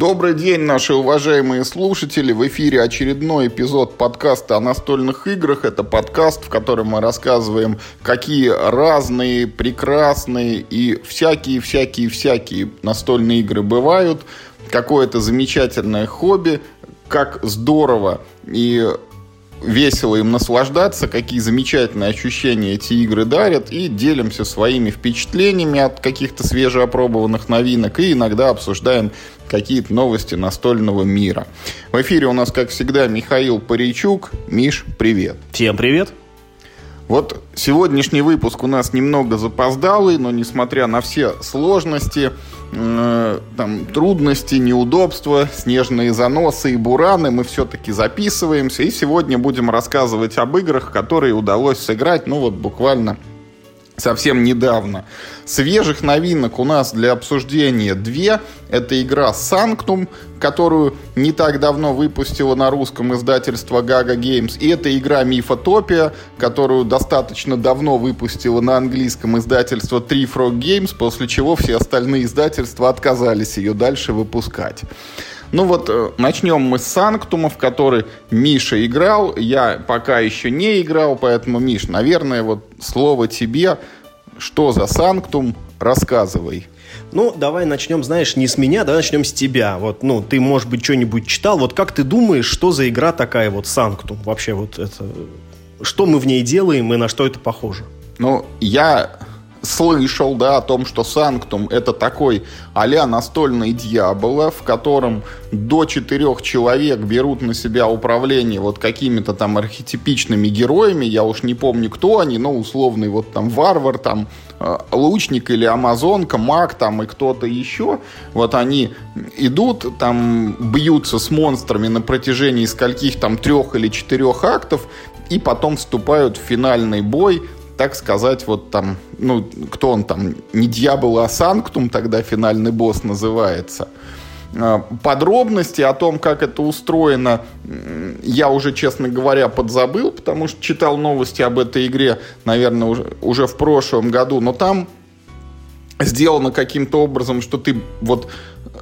Добрый день, наши уважаемые слушатели. В эфире очередной эпизод подкаста о настольных играх. Это подкаст, в котором мы рассказываем, какие разные, прекрасные и всякие-всякие-всякие настольные игры бывают. Какое-то замечательное хобби, как здорово и весело им наслаждаться, какие замечательные ощущения эти игры дарят, и делимся своими впечатлениями от каких-то свежеопробованных новинок, и иногда обсуждаем какие-то новости настольного мира. В эфире у нас, как всегда, Михаил Паричук. Миш, привет. Всем привет. Вот сегодняшний выпуск у нас немного запоздалый, но несмотря на все сложности, э, там, трудности, неудобства, снежные заносы и бураны, мы все-таки записываемся. И сегодня будем рассказывать об играх, которые удалось сыграть, ну вот буквально совсем недавно. Свежих новинок у нас для обсуждения две. Это игра Sanctum, которую не так давно выпустила на русском издательство Gaga Games. И это игра Мифотопия, которую достаточно давно выпустила на английском издательство Three Frog Games, после чего все остальные издательства отказались ее дальше выпускать. Ну вот, э, начнем мы с Санктума, в который Миша играл. Я пока еще не играл, поэтому, Миш, наверное, вот слово тебе. Что за Санктум? Рассказывай. Ну, давай начнем, знаешь, не с меня, давай начнем с тебя. Вот, ну, ты, может быть, что-нибудь читал. Вот как ты думаешь, что за игра такая вот Санктум? Вообще вот это... Что мы в ней делаем и на что это похоже? Ну, я слышал, да, о том, что Санктум это такой а-ля настольный дьявола, в котором до четырех человек берут на себя управление вот какими-то там архетипичными героями, я уж не помню, кто они, но условный вот там варвар, там э, лучник или амазонка, маг там и кто-то еще, вот они идут, там бьются с монстрами на протяжении скольких там трех или четырех актов, и потом вступают в финальный бой так сказать, вот там, ну, кто он там, не Дьявол, а Санктум тогда финальный босс называется. А, подробности о том, как это устроено, я уже, честно говоря, подзабыл, потому что читал новости об этой игре, наверное, уже, уже в прошлом году, но там сделано каким-то образом, что ты вот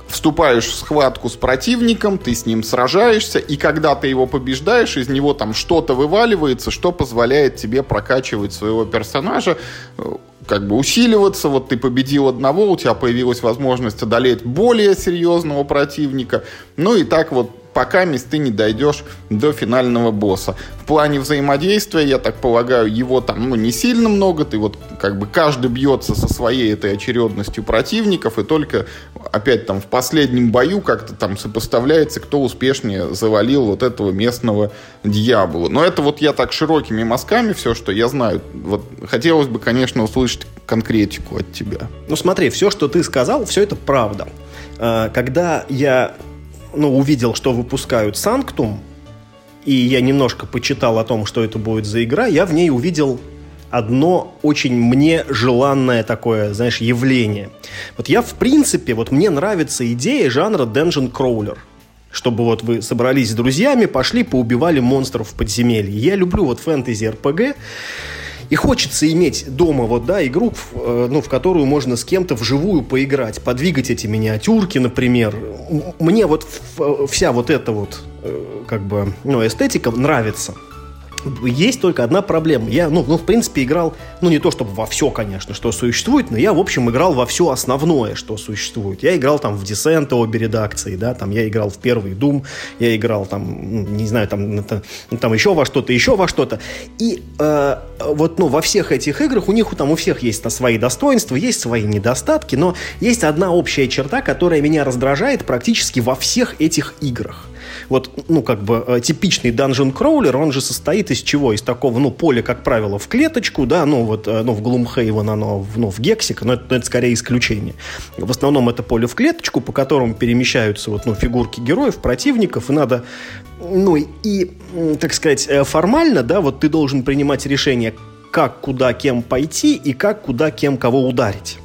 вступаешь в схватку с противником, ты с ним сражаешься, и когда ты его побеждаешь, из него там что-то вываливается, что позволяет тебе прокачивать своего персонажа, э, как бы усиливаться. Вот ты победил одного, у тебя появилась возможность одолеть более серьезного противника. Ну и так вот пока ты не дойдешь до финального босса. В плане взаимодействия, я так полагаю, его там ну, не сильно много. Ты вот как бы каждый бьется со своей этой очередностью противников, и только опять там в последнем бою как-то там сопоставляется, кто успешнее завалил вот этого местного дьявола. Но это вот я так широкими мазками все, что я знаю. Вот хотелось бы, конечно, услышать конкретику от тебя. Ну смотри, все, что ты сказал, все это правда. А, когда я ну, увидел, что выпускают Санктум, и я немножко почитал о том, что это будет за игра, я в ней увидел одно очень мне желанное такое, знаешь, явление. Вот я, в принципе, вот мне нравится идея жанра Dungeon Crawler. Чтобы вот вы собрались с друзьями, пошли, поубивали монстров в подземелье. Я люблю вот фэнтези РПГ. И хочется иметь дома вот, да, игру, э, ну, в которую можно с кем-то вживую поиграть, подвигать эти миниатюрки, например. Мне вот вся вот эта вот, э, как бы, ну, эстетика нравится. Есть только одна проблема. Я, ну, ну, в принципе, играл, ну, не то чтобы во все, конечно, что существует, но я, в общем, играл во все основное, что существует. Я играл там в Descent обе редакции, да, там я играл в первый Doom, я играл там, ну, не знаю, там, это, там еще во что-то, еще во что-то. И э, вот, ну, во всех этих играх у них там у всех есть -то свои достоинства, есть свои недостатки, но есть одна общая черта, которая меня раздражает практически во всех этих играх – вот, ну, как бы э, типичный данжен кроулер, он же состоит из чего? Из такого, ну, поля, как правило, в клеточку, да, ну, вот, э, ну, в Gloomhaven оно, ну, в Гексик, но это, это скорее исключение. В основном это поле в клеточку, по которому перемещаются вот, ну, фигурки героев, противников, и надо, ну, и, так сказать, э, формально, да, вот ты должен принимать решение, как, куда, кем пойти и как, куда, кем, кого ударить.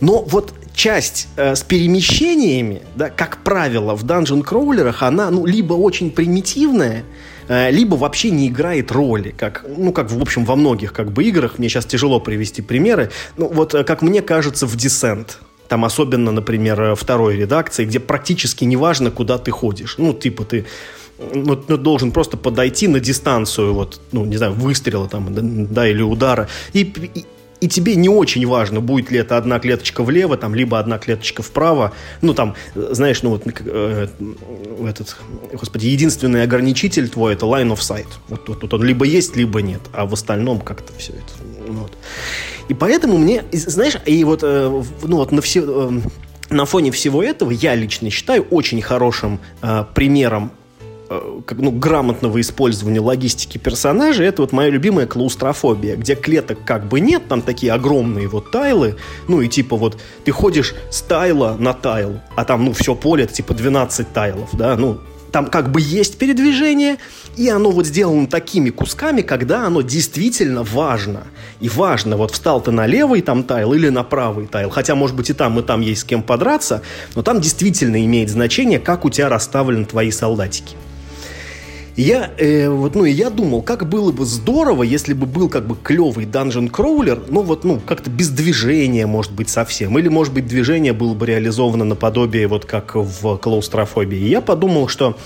Но вот часть э, с перемещениями, да, как правило, в данжен кроулерах, она ну, либо очень примитивная, э, либо вообще не играет роли, как, ну, как, в общем, во многих как бы играх, мне сейчас тяжело привести примеры, ну, вот, э, как мне кажется, в Descent, Там особенно, например, второй редакции, где практически неважно, куда ты ходишь. Ну, типа ты ну, ну, должен просто подойти на дистанцию, вот, ну, не знаю, выстрела там, да, или удара, и, и тебе не очень важно, будет ли это одна клеточка влево, там, либо одна клеточка вправо. Ну, там, знаешь, ну, вот э, этот, господи, единственный ограничитель твой это line of sight. Вот, вот, вот он либо есть, либо нет, а в остальном как-то все это. Вот. И поэтому мне, знаешь, и вот, э, ну, вот на все... Э, на фоне всего этого я лично считаю очень хорошим э, примером Э, ну, грамотного использования логистики персонажей, это вот моя любимая клаустрофобия, где клеток как бы нет, там такие огромные вот тайлы, ну и типа вот ты ходишь с тайла на тайл, а там, ну, все поле, это типа 12 тайлов, да, ну, там как бы есть передвижение, и оно вот сделано такими кусками, когда оно действительно важно. И важно, вот встал ты на левый там тайл или на правый тайл, хотя, может быть, и там, и там есть с кем подраться, но там действительно имеет значение, как у тебя расставлены твои солдатики я, э, вот, ну, я думал, как было бы здорово, если бы был как бы клевый данжен кроулер, ну вот, ну, как-то без движения, может быть, совсем. Или, может быть, движение было бы реализовано наподобие, вот как в клаустрофобии. И я подумал, что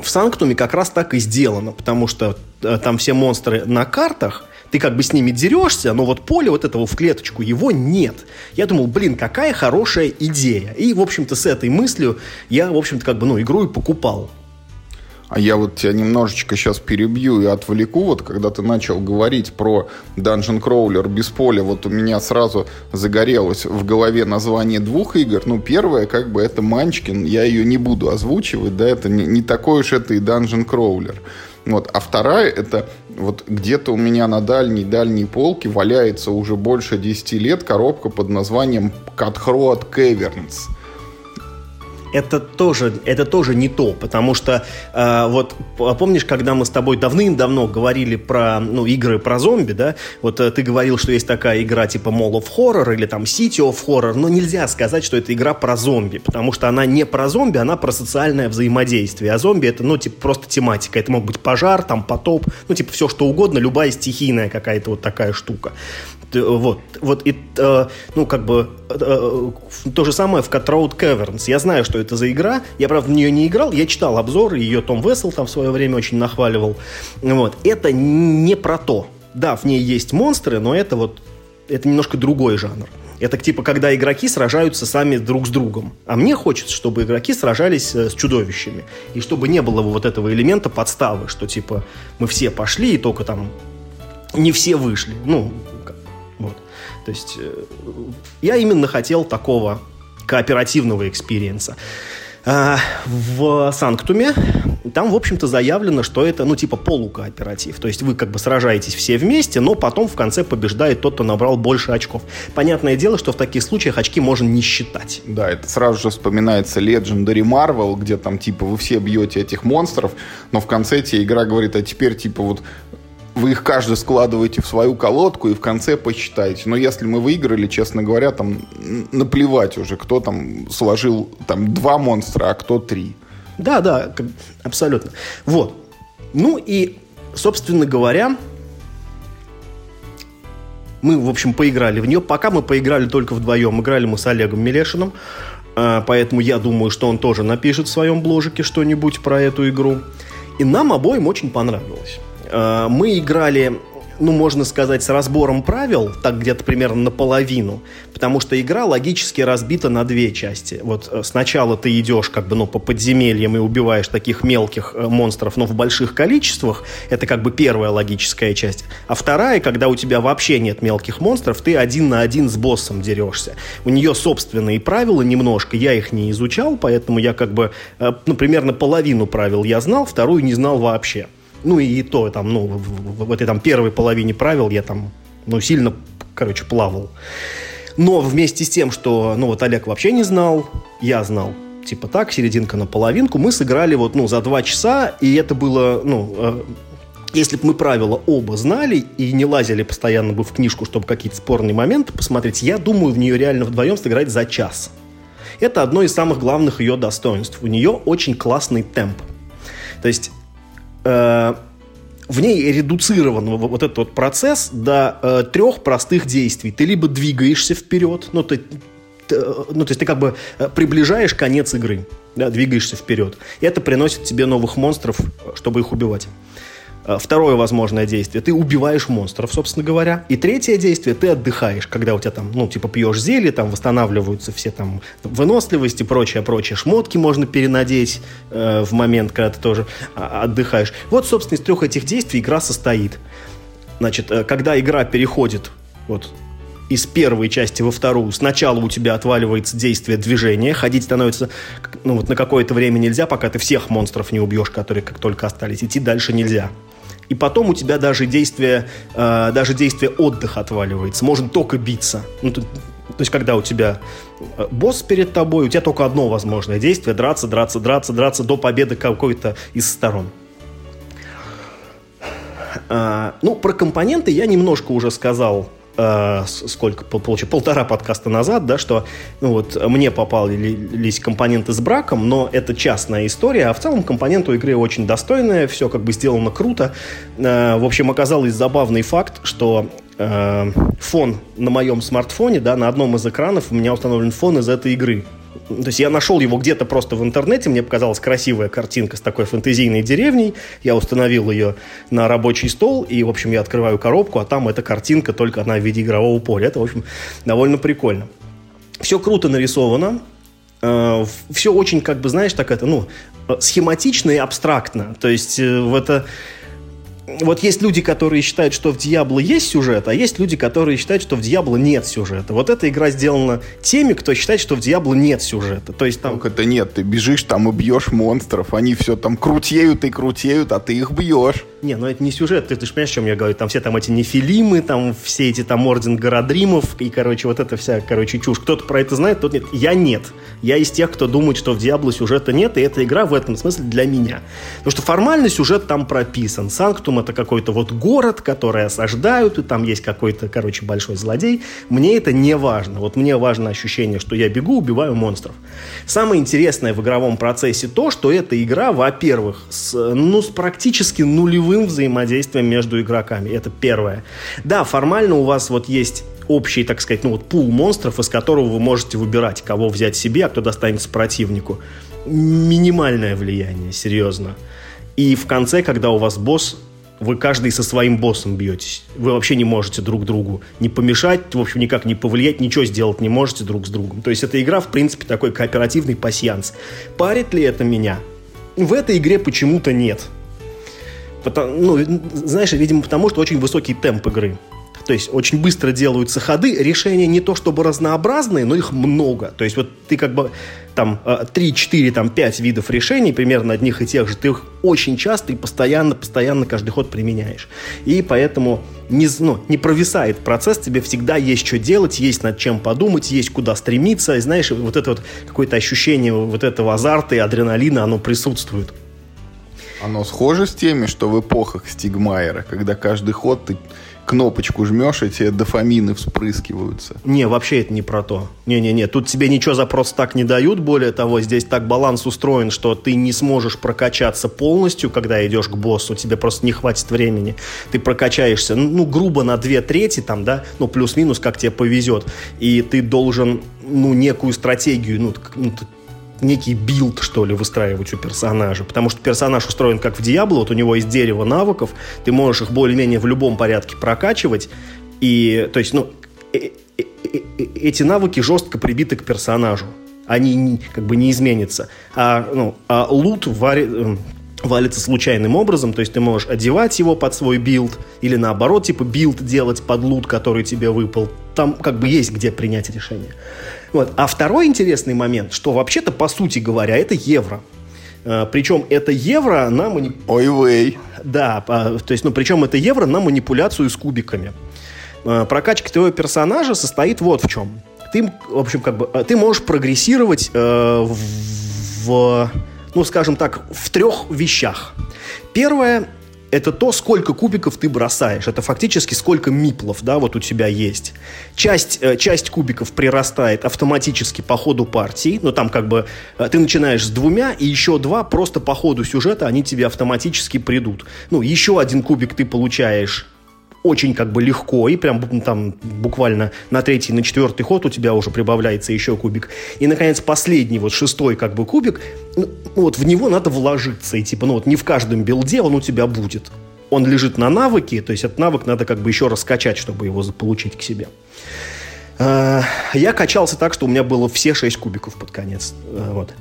в Санктуме как раз так и сделано, потому что э, там все монстры на картах, ты как бы с ними дерешься, но вот поле вот этого в клеточку, его нет. Я думал, блин, какая хорошая идея. И, в общем-то, с этой мыслью я, в общем-то, как бы, ну, игру и покупал. А я вот тебя немножечко сейчас перебью и отвлеку. Вот когда ты начал говорить про Dungeon Crawler без поля, вот у меня сразу загорелось в голове название двух игр. Ну, первая, как бы, это Манчкин. Я ее не буду озвучивать, да, это не, не такой уж это и Dungeon Crawler. Вот. А вторая, это вот где-то у меня на дальней-дальней полке валяется уже больше 10 лет коробка под названием Cutthroat Caverns это тоже, это тоже не то, потому что э, вот помнишь, когда мы с тобой давным-давно говорили про ну, игры про зомби, да, вот э, ты говорил, что есть такая игра типа Mall of Horror или там City of Horror, но нельзя сказать, что это игра про зомби, потому что она не про зомби, она про социальное взаимодействие, а зомби это, ну, типа, просто тематика, это мог быть пожар, там, потоп, ну, типа, все что угодно, любая стихийная какая-то вот такая штука. Вот, вот и, э, ну, как бы, э, то же самое в Cutthroat Caverns. Я знаю, что это за игра. Я, правда, в нее не играл. Я читал обзоры, ее Том Вессел там в свое время очень нахваливал. Вот. Это не про то. Да, в ней есть монстры, но это вот, это немножко другой жанр. Это типа, когда игроки сражаются сами друг с другом. А мне хочется, чтобы игроки сражались э, с чудовищами. И чтобы не было вот этого элемента подставы, что типа мы все пошли и только там не все вышли. Ну, то есть э, я именно хотел такого кооперативного experience а. А, в Sanctum е там, в общем-то, заявлено, что это, ну, типа полукооператив. То есть вы как бы сражаетесь все вместе, но потом в конце побеждает тот, кто набрал больше очков. Понятное дело, что в таких случаях очки можно не считать. Да, это сразу же вспоминается Legendary Marvel, где там, типа, вы все бьете этих монстров, но в конце тебе игра говорит, а теперь, типа, вот вы их каждый складываете в свою колодку и в конце посчитаете. Но если мы выиграли, честно говоря, там наплевать уже, кто там сложил там два монстра, а кто три. Да, да, абсолютно. Вот. Ну и, собственно говоря, мы, в общем, поиграли в нее. Пока мы поиграли только вдвоем. Играли мы с Олегом Мелешиным. А, поэтому я думаю, что он тоже напишет в своем бложике что-нибудь про эту игру. И нам обоим очень понравилось. Э, мы играли ну, можно сказать, с разбором правил, так где-то примерно наполовину, потому что игра логически разбита на две части. Вот э, сначала ты идешь как бы, ну, по подземельям и убиваешь таких мелких э, монстров, но в больших количествах, это как бы первая логическая часть. А вторая, когда у тебя вообще нет мелких монстров, ты один на один с боссом дерешься. У нее собственные правила немножко, я их не изучал, поэтому я как бы, ну, примерно половину правил я знал, вторую не знал вообще. Ну и то там, ну, в, в этой там первой половине правил я там, ну, сильно, короче, плавал. Но вместе с тем, что, ну, вот Олег вообще не знал, я знал, типа так, серединка на половинку, мы сыграли вот, ну, за два часа, и это было, ну, э, если бы мы правила оба знали и не лазили постоянно бы в книжку, чтобы какие-то спорные моменты посмотреть, я думаю, в нее реально вдвоем сыграть за час. Это одно из самых главных ее достоинств. У нее очень классный темп. То есть Э, в ней редуцирован вот этот вот процесс до э, трех простых действий. Ты либо двигаешься вперед, ну ты ну, то есть ты как бы э, приближаешь конец игры, да, двигаешься вперед. И это приносит тебе новых монстров, чтобы их убивать. Э, второе возможное действие. Ты убиваешь монстров, собственно говоря. И третье действие. Ты отдыхаешь, когда у тебя там, ну, типа пьешь зелье, там восстанавливаются все там выносливости, прочее, прочее. Шмотки можно перенадеть э, в момент, когда ты тоже а, отдыхаешь. Вот, собственно, из трех этих действий игра состоит. Значит, э, когда игра переходит вот из первой части во вторую. Сначала у тебя отваливается действие движения, ходить становится ну, вот на какое-то время нельзя, пока ты всех монстров не убьешь, которые как только остались. Идти дальше нельзя. И потом у тебя даже действие, э, даже действие отдыха отваливается. Можно только биться. Ну, то, то есть, когда у тебя э, босс перед тобой, у тебя только одно возможное действие – драться, драться, драться, драться до победы какой-то из сторон. А, ну, про компоненты я немножко уже сказал э, сколько, получил, полтора подкаста назад, да, что ну, вот, мне попались компоненты с браком, но это частная история, а в целом компонент у игры очень достойная, все как бы сделано круто. Э, в общем, оказалось забавный факт, что э, фон на моем смартфоне, да, на одном из экранов у меня установлен фон из этой игры. То есть я нашел его где-то просто в интернете, мне показалась красивая картинка с такой фэнтезийной деревней, я установил ее на рабочий стол, и, в общем, я открываю коробку, а там эта картинка, только она в виде игрового поля. Это, в общем, довольно прикольно. Все круто нарисовано, э, все очень, как бы, знаешь, так это, ну, схематично и абстрактно. То есть э, в это вот есть люди, которые считают, что в Диабло есть сюжет, а есть люди, которые считают, что в Диабло нет сюжета. Вот эта игра сделана теми, кто считает, что в Диабло нет сюжета. То есть там... Как это нет? Ты бежишь там и бьешь монстров, они все там крутеют и крутеют, а ты их бьешь. Не, ну это не сюжет, ты, ты же понимаешь, о чем я говорю? Там все там эти нефилимы, там все эти там Орден Городримов и, короче, вот это вся, короче, чушь. Кто-то про это знает, тот нет. Я нет. Я из тех, кто думает, что в Диабло сюжета нет, и эта игра в этом смысле для меня. Потому что формальный сюжет там прописан. Санктум это какой-то вот город, который осаждают, и там есть какой-то, короче, большой злодей. Мне это не важно. Вот мне важно ощущение, что я бегу, убиваю монстров. Самое интересное в игровом процессе то, что эта игра, во-первых, с, ну, с практически нулевым живым взаимодействием между игроками. Это первое. Да, формально у вас вот есть общий, так сказать, ну вот пул монстров, из которого вы можете выбирать, кого взять себе, а кто достанется противнику. Минимальное влияние, серьезно. И в конце, когда у вас босс, вы каждый со своим боссом бьетесь. Вы вообще не можете друг другу не помешать, в общем, никак не повлиять, ничего сделать не можете друг с другом. То есть эта игра, в принципе, такой кооперативный пасьянс. Парит ли это меня? В этой игре почему-то нет. Потому, ну, знаешь, видимо, потому что очень высокий темп игры. То есть очень быстро делаются ходы. Решения не то чтобы разнообразные, но их много. То есть вот ты как бы там 3, 4, там 5 видов решений, примерно одних и тех же, ты их очень часто и постоянно, постоянно каждый ход применяешь. И поэтому не, ну, не провисает процесс, тебе всегда есть что делать, есть над чем подумать, есть куда стремиться. И знаешь, вот это вот какое-то ощущение вот этого азарта и адреналина, оно присутствует. Оно схоже с теми, что в эпохах Стигмайера, когда каждый ход ты кнопочку жмешь, и тебе дофамины вспрыскиваются. Не, вообще это не про то. Не-не-не, тут тебе ничего за просто так не дают. Более того, здесь так баланс устроен, что ты не сможешь прокачаться полностью, когда идешь к боссу. Тебе просто не хватит времени. Ты прокачаешься, ну, грубо на две трети, там, да, ну, плюс-минус, как тебе повезет. И ты должен, ну, некую стратегию, ну, ну некий build, что ли, выстраивать у персонажа. Потому что персонаж устроен как в Diablo, вот у него есть дерево навыков, ты можешь их более-менее в любом порядке прокачивать. И, то есть, ну, э, э, э, эти навыки жестко прибиты к персонажу. Они как бы не изменятся. А, ну, а loot вари, эм, валится случайным образом, то есть ты можешь одевать его под свой build, или наоборот, типа build делать под loot, который тебе выпал. Там как бы есть где принять решение. Вот. А второй интересный момент, что вообще-то, по сути говоря, это евро. А, причем это евро на манипуляцию... Ой, вей. Да, то есть, ну, причем это евро на манипуляцию с кубиками. А, прокачка твоего персонажа состоит вот в чем. Ты, в общем, как бы, ты можешь прогрессировать э, в, ну, скажем так, в трех вещах. Первое это то, сколько кубиков ты бросаешь. Это фактически сколько миплов, да, вот у тебя есть. Часть, э, часть кубиков прирастает автоматически по ходу партии, но там как бы э, ты начинаешь с двумя, и еще два просто по ходу сюжета они тебе автоматически придут. Ну, еще один кубик ты получаешь очень как бы легко, и прям там буквально на третий, на четвертый ход у тебя уже прибавляется еще кубик. И, наконец, последний, вот шестой как бы кубик, ну, вот в него надо вложиться, и типа, ну вот не в каждом билде он у тебя будет. Он лежит на навыке, то есть этот навык надо как бы еще раскачать, чтобы его заполучить к себе. А, я качался так, что у меня было все шесть кубиков под конец. А, вот.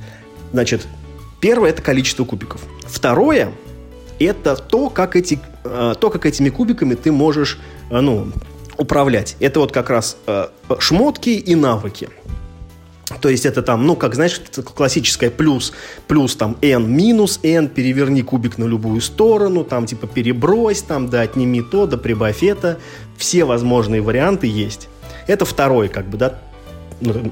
Значит, первое – это количество кубиков. Второе – это то, как эти Э, то, как этими кубиками ты можешь, э, ну, управлять. Это вот как раз э, шмотки и навыки. То есть это там, ну, как, знаешь, классическое плюс, плюс там n минус n, переверни кубик на любую сторону, там типа перебрось, там, да, отними то, да, прибавь это. Все возможные варианты есть. Это второй, как бы, да, ну,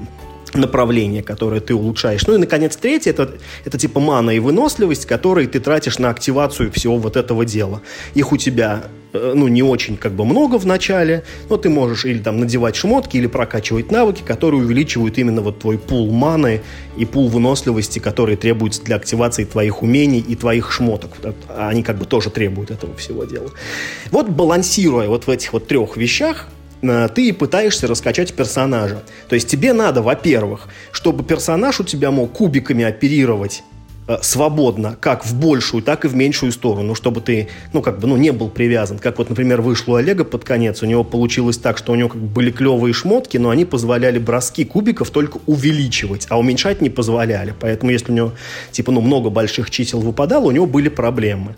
направление, которое ты улучшаешь. Ну и, наконец, третье, это, это типа мана и выносливость, которые ты тратишь на активацию всего вот этого дела. Их у тебя, э, ну, не очень как бы много в начале, но ты можешь или там надевать шмотки, или прокачивать навыки, которые увеличивают именно вот твой пул маны и пул выносливости, которые требуются для активации твоих умений и твоих шмоток. Они как бы тоже требуют этого всего дела. Вот балансируя вот в этих вот трех вещах, ты пытаешься раскачать персонажа. То есть тебе надо, во-первых, чтобы персонаж у тебя мог кубиками оперировать э, свободно, как в большую, так и в меньшую сторону, чтобы ты, ну, как бы, ну, не был привязан. Как вот, например, вышло у Олега под конец, у него получилось так, что у него как бы были клевые шмотки, но они позволяли броски кубиков только увеличивать, а уменьшать не позволяли. Поэтому если у него, типа, ну, много больших чисел выпадало, у него были проблемы.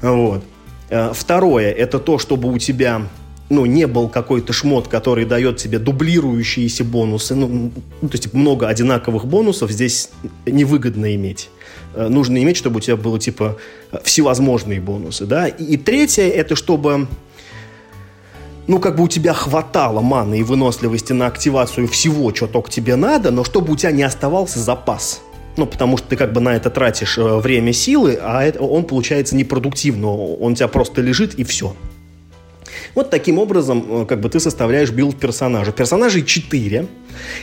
Вот. Э, второе, это то, чтобы у тебя ну, не был какой-то шмот, который дает тебе дублирующиеся бонусы, ну, ну, то есть много одинаковых бонусов здесь невыгодно иметь. Э, нужно иметь, чтобы у тебя было, типа, всевозможные бонусы, да. И, и третье, это чтобы ну, как бы у тебя хватало маны и выносливости на активацию всего, что только тебе надо, но чтобы у тебя не оставался запас. Ну, потому что ты как бы на это тратишь э, время, силы, а это, он получается непродуктивно. Он у тебя просто лежит и все. Вот таким образом, э, как бы ты составляешь build персонажа. Персонажей 4.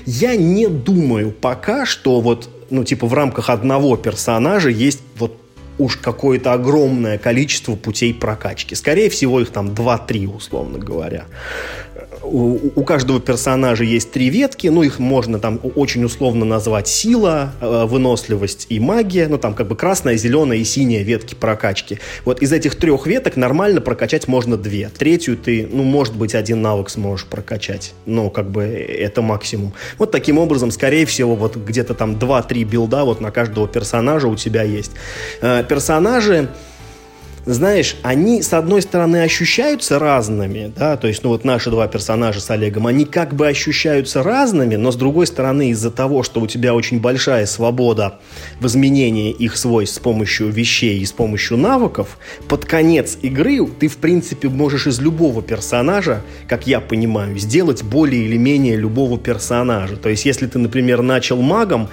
Я не думаю пока, что вот, ну, типа, в рамках одного персонажа есть вот уж какое-то огромное количество путей прокачки. Скорее всего, их там 2-3, условно говоря у, у каждого персонажа есть три ветки, ну, их можно там очень условно назвать сила, э, выносливость и магия, ну, там как бы красная, зеленая и синяя ветки прокачки. Вот из этих трех веток нормально прокачать можно две. Третью ты, ну, может быть, один навык сможешь прокачать, но как бы это максимум. Вот таким образом, скорее всего, вот где-то там 2-3 билда вот на каждого персонажа у тебя есть. Э, персонажи знаешь, они, с одной стороны, ощущаются разными, да, то есть, ну, вот наши два персонажа с Олегом, они как бы ощущаются разными, но, с другой стороны, из-за того, что у тебя очень большая свобода в изменении их свойств с помощью вещей и с помощью навыков, под конец игры ты, в принципе, можешь из любого персонажа, как я понимаю, сделать более или менее любого персонажа. То есть, если ты, например, начал магом,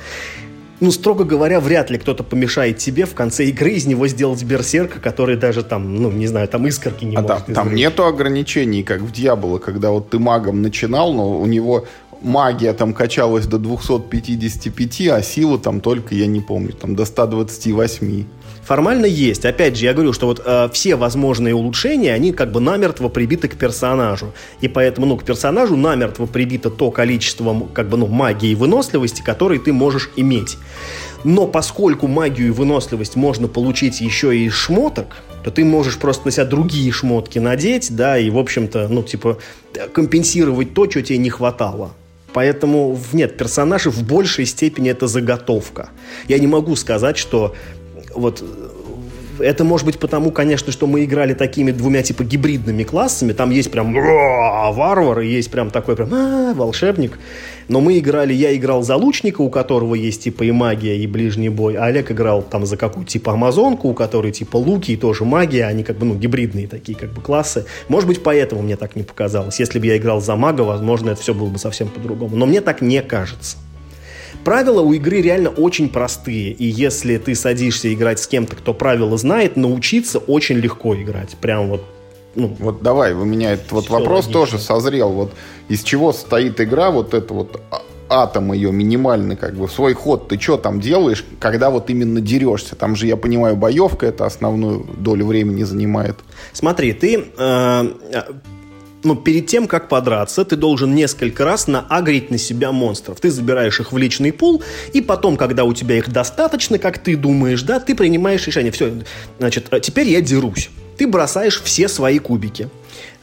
ну, строго говоря, вряд ли кто-то помешает тебе в конце игры из него сделать берсерка, который даже там, ну, не знаю, там искорки не а может там, там нету ограничений, как в Дьяволо, когда вот ты магом начинал, но у него магия там качалась до 255, а сила там только, я не помню, там до 128 формально есть. Опять же, я говорю, что вот э, все возможные улучшения, они как бы намертво прибиты к персонажу. И поэтому, ну, к персонажу намертво прибито то количество, как бы, ну, магии и выносливости, которые ты можешь иметь. Но поскольку магию и выносливость можно получить еще и из шмоток, то ты можешь просто на себя другие шмотки надеть, да, и, в общем-то, ну, типа, компенсировать то, что тебе не хватало. Поэтому, нет, персонажи в большей степени это заготовка. Я не могу сказать, что вот это может быть потому, конечно, что мы играли такими двумя типа гибридными классами. Там есть прям варвар, и есть прям такой прям а, волшебник. Но мы играли, я играл за лучника, у которого есть типа и магия, и ближний бой. А Олег играл там за какую-то типа амазонку, у которой типа луки и тоже магия. Они как бы, ну, гибридные такие как бы классы. Может быть, поэтому мне так не показалось. Если бы я играл за мага, возможно, это все было бы совсем по-другому. Но мне так не кажется. Правила у игры реально очень простые, и если ты садишься играть с кем-то, кто правила знает, научиться очень легко играть. Прям вот ну, вот давай, у меня этот вот вопрос логично. тоже созрел. Вот из чего состоит игра, вот это вот а, атом ее минимальный, как бы, свой ход ты что там делаешь, когда вот именно дерешься? Там же, я понимаю, боевка это основную долю времени занимает. Смотри, ты э, ну, перед тем, как подраться, ты должен несколько раз наагрить на себя монстров. Ты забираешь их в личный пул, и потом, когда у тебя их достаточно, как ты думаешь, да, ты принимаешь решение. Все, значит, а теперь я дерусь. Ты бросаешь все свои кубики.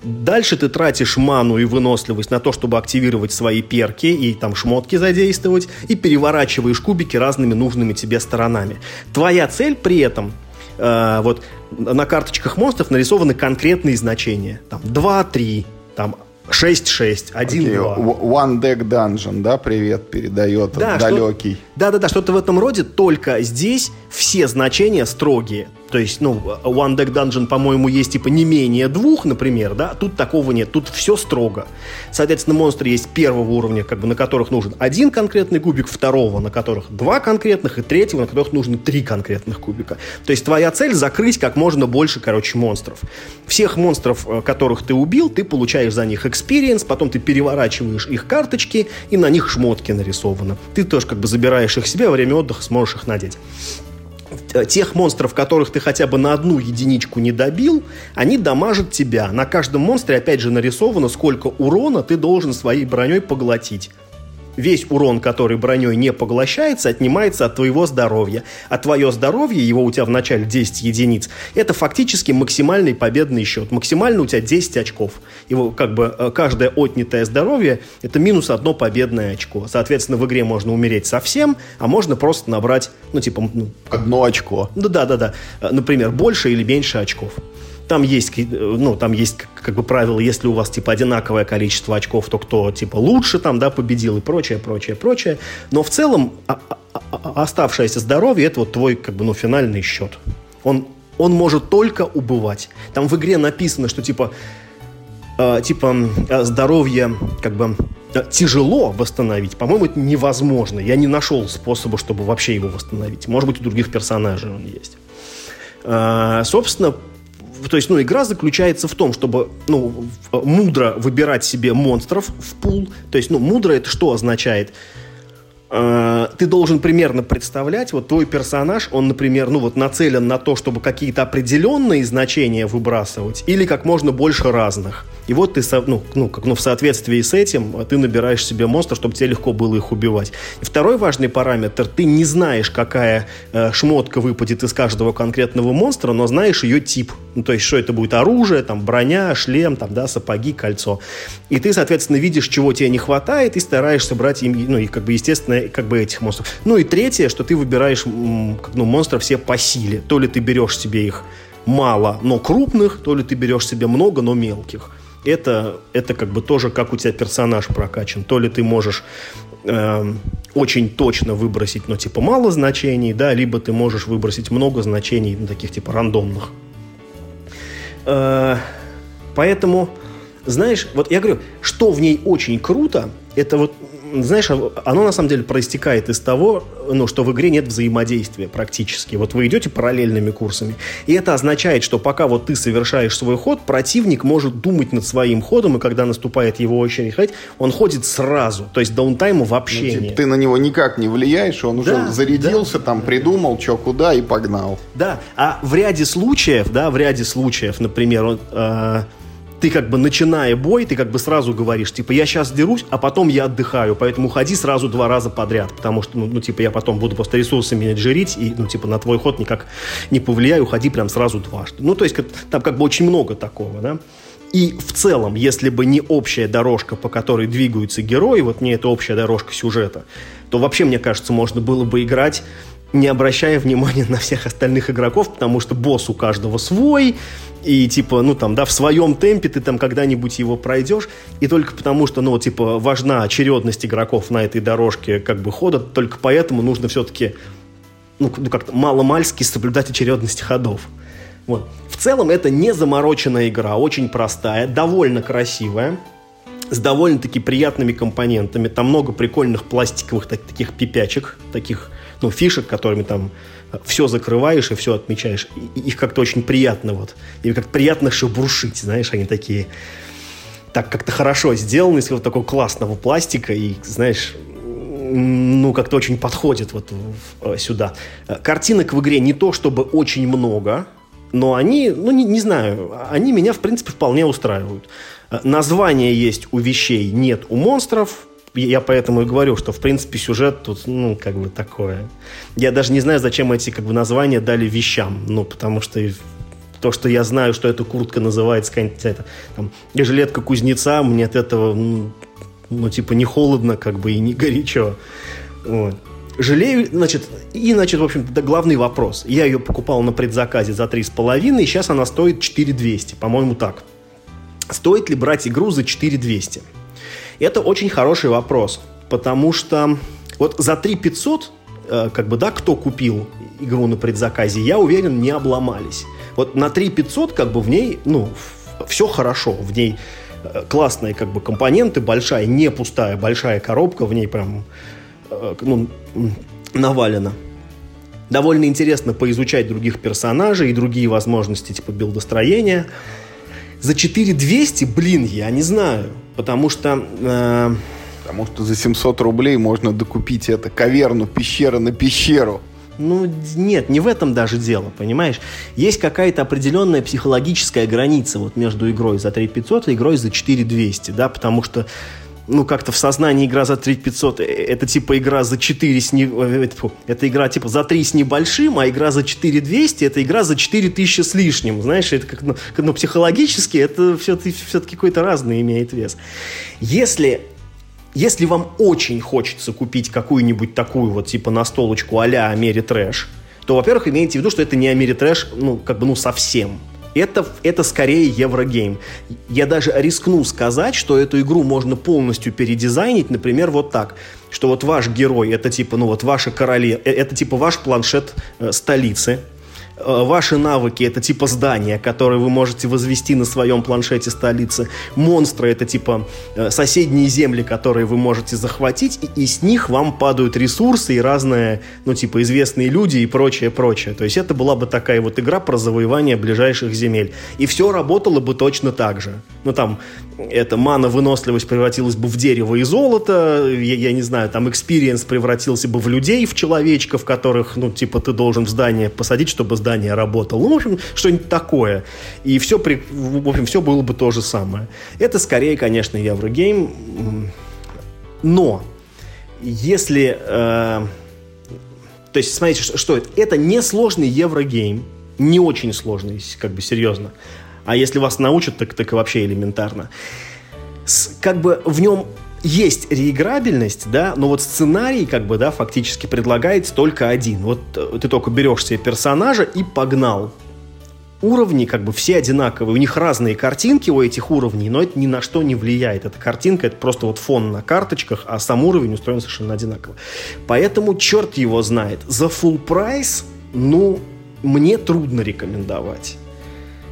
Дальше ты тратишь ману и выносливость на то, чтобы активировать свои перки и там шмотки задействовать, и переворачиваешь кубики разными нужными тебе сторонами. Твоя цель при этом э, вот на карточках монстров нарисованы конкретные значения. Там 2, 3, там 6-6, 1-2. Okay. One Deck Dungeon, да, привет передает да, далекий. Да-да-да, что-то в этом роде, только здесь все значения строгие. То есть, ну, One Deck Dungeon, по-моему, есть типа не менее двух, например, да, тут такого нет, тут все строго. Соответственно, монстры есть первого уровня, как бы, на которых нужен один конкретный кубик, второго, на которых два конкретных, и третьего, на которых нужно три конкретных кубика. То есть, твоя цель закрыть как можно больше, короче, монстров. Всех монстров, э, которых ты убил, ты получаешь за них experience, потом ты переворачиваешь их карточки, и на них шмотки нарисованы. Ты тоже как бы забираешь их себе, во время отдыха сможешь их надеть. Э, тех монстров, которых ты хотя бы на одну единичку не добил, они дамажат тебя. На каждом монстре, опять же, нарисовано, сколько урона ты должен своей броней поглотить весь урон, который броней не поглощается, отнимается от твоего здоровья. А твое здоровье, его у тебя в начале 10 единиц, это фактически максимальный победный счет. Максимально у тебя 10 очков. Его как бы э, каждое отнятое здоровье это минус одно победное очко. Соответственно, в игре можно умереть совсем, а можно просто набрать, ну, типа... Ну, одно очко. Ну, да-да-да. Например, больше или меньше очков. Там есть, ну, там есть как бы правило, если у вас типа одинаковое количество очков, то кто типа лучше там, да, победил и прочее, прочее, прочее. Но в целом оставшееся здоровье это вот твой как бы ну финальный счет. Он он может только убывать. Там в игре написано, что типа э, типа здоровье как бы тяжело восстановить. По-моему, это невозможно. Я не нашел способа, чтобы вообще его восстановить. Может быть, у других персонажей он есть. Э, собственно, то есть, ну, игра заключается в том, чтобы, ну, мудро выбирать себе монстров в пул. То есть, ну, мудро это что означает? Э, ты должен примерно представлять, вот твой персонаж, он, например, ну вот нацелен на то, чтобы какие-то определенные значения выбрасывать или как можно больше разных. И вот ты, ну, ну, как, ну, в соответствии с этим ты набираешь себе монстра, чтобы тебе легко было их убивать. И второй важный параметр, ты не знаешь, какая э, шмотка выпадет из каждого конкретного монстра, но знаешь ее тип. Ну, то есть, что это будет оружие, там, броня, шлем, там, да, сапоги, кольцо. И ты, соответственно, видишь, чего тебе не хватает, и стараешься брать им, ну, и, как бы, естественно, как бы этих монстров. Ну, и третье, что ты выбираешь, ну, монстров все по силе. То ли ты берешь себе их мало, но крупных, то ли ты берешь себе много, но мелких это, это как бы тоже как у тебя персонаж прокачан. То ли ты можешь э, очень точно выбросить, ну, типа, мало значений, да, либо ты можешь выбросить много значений, ну, таких, типа, рандомных. Э, поэтому, знаешь, вот я говорю, что в ней очень круто, это вот знаешь, оно на самом деле проистекает из того, ну, что в игре нет взаимодействия практически. Вот вы идете параллельными курсами, и это означает, что пока вот ты совершаешь свой ход, противник может думать над своим ходом, и когда наступает его очередь ходить, он ходит сразу. То есть даунтайма вообще ну, типа, нет. Ты на него никак не влияешь, он да, уже зарядился, да. там придумал, что куда и погнал. Да, а в ряде случаев, да, в ряде случаев, например, он, э, ты как бы начиная бой, ты как бы сразу говоришь, типа, я сейчас дерусь, а потом я отдыхаю, поэтому ходи сразу два раза подряд, потому что, ну, ну типа, я потом буду просто ресурсы менеджерить, и, ну, типа, на твой ход никак не повлияю, ходи прям сразу дважды. Ну, то есть, там как бы очень много такого, да. И в целом, если бы не общая дорожка, по которой двигаются герои, вот не эта общая дорожка сюжета, то вообще, мне кажется, можно было бы играть не обращая внимания на всех остальных игроков, потому что босс у каждого свой, и типа, ну там, да, в своем темпе ты там когда-нибудь его пройдешь, и только потому что, ну, типа, важна очередность игроков на этой дорожке как бы хода, только поэтому нужно все-таки, ну, ну как-то мало-мальски соблюдать очередность ходов. Вот. В целом это не замороченная игра, очень простая, довольно красивая, с довольно-таки приятными компонентами. Там много прикольных пластиковых так, таких пипячек, таких ну, фишек, которыми там все закрываешь и все отмечаешь. И, их как-то очень приятно вот. И как приятно шебуршить, знаешь, они такие так как-то хорошо сделаны из вот такого классного пластика и, знаешь, ну, как-то очень подходит вот сюда. Картинок в игре не то чтобы очень много, но они, ну, не, не знаю, они меня, в принципе, вполне устраивают. Э, название есть у вещей, нет у монстров. Я поэтому и говорю, что, в принципе, сюжет тут, ну, как бы такое. Я даже не знаю, зачем эти, как бы, названия дали вещам. Ну, потому что то, что я знаю, что эта куртка называется это, там, жилетка кузнеца, мне от этого, ну, ну, типа, не холодно, как бы, и не горячо. Вот. Жалею, значит, и, значит, в общем-то, главный вопрос. Я ее покупал на предзаказе за 3,5, и сейчас она стоит 4200, по-моему, так. Стоит ли брать игру за 4200? Это очень хороший вопрос, потому что вот за 3500, э, как бы, да, кто купил игру на предзаказе, я уверен, не обломались. Вот на 3500 как бы в ней, ну, все хорошо, в ней э, классные как бы компоненты, большая, не пустая, большая коробка, в ней прям э, ну, навалено. Довольно интересно поизучать других персонажей и другие возможности типа билдостроения. За 4200, блин, я не знаю, потому что... Э, Потому что за 700 рублей можно докупить это каверну пещера на пещеру. Ну, нет, не в этом даже дело, понимаешь? Есть какая-то определенная психологическая граница вот между игрой за 3500 и игрой за 4200, да, потому что ну, как-то в сознании игра за 3500 э, это типа игра за 4 с не... Э, это игра типа за 3 с небольшим, а игра за 4200 это игра за 4000 с лишним. Знаешь, это как, ну, ну психологически это все-таки, все-таки какой-то разный имеет вес. Если если вам очень хочется купить какую-нибудь такую вот типа настолочку а-ля Ameritrash, то, во-первых, имейте в виду, что это не Ameritrash, ну, как бы, ну, совсем. Это, это скорее Еврогейм. Я даже рискну сказать, что эту игру можно полностью передизайнить, например, вот так, что вот ваш герой, это типа, ну вот ваша королева, э, это типа ваш планшет э, столицы, ваши навыки это типа здания, которые вы можете возвести на своем планшете столицы. Монстры это типа э, соседние земли, которые вы можете захватить, и, и с них вам падают ресурсы и разные, ну типа известные люди и прочее, прочее. То есть это была бы такая вот игра про завоевание ближайших земель. И все работало бы точно так же. Ну там эта мана выносливость превратилась бы в дерево и золото, я, я не знаю, там experience превратился бы в людей, в человечков, которых, ну, типа, ты должен в здание посадить, чтобы здание работало. Ну, в общем, что-нибудь такое. И все, при, в общем, все было бы то же самое. Это скорее, конечно, Еврогейм. Но, если... Э, то есть, смотрите, что, что это? Это несложный Еврогейм, не очень сложный, как бы серьезно. А если вас научат, так, так и вообще элементарно. С, как бы в нем есть реиграбельность, да, но вот сценарий, как бы, да, фактически предлагается только один. Вот э, ты только берешь себе персонажа и погнал. Уровни, как бы, все одинаковые. У них разные картинки у этих уровней, но это ни на что не влияет. Эта картинка, это просто вот фон на карточках, а сам уровень устроен совершенно одинаково. Поэтому черт его знает. За full прайс, ну, мне трудно рекомендовать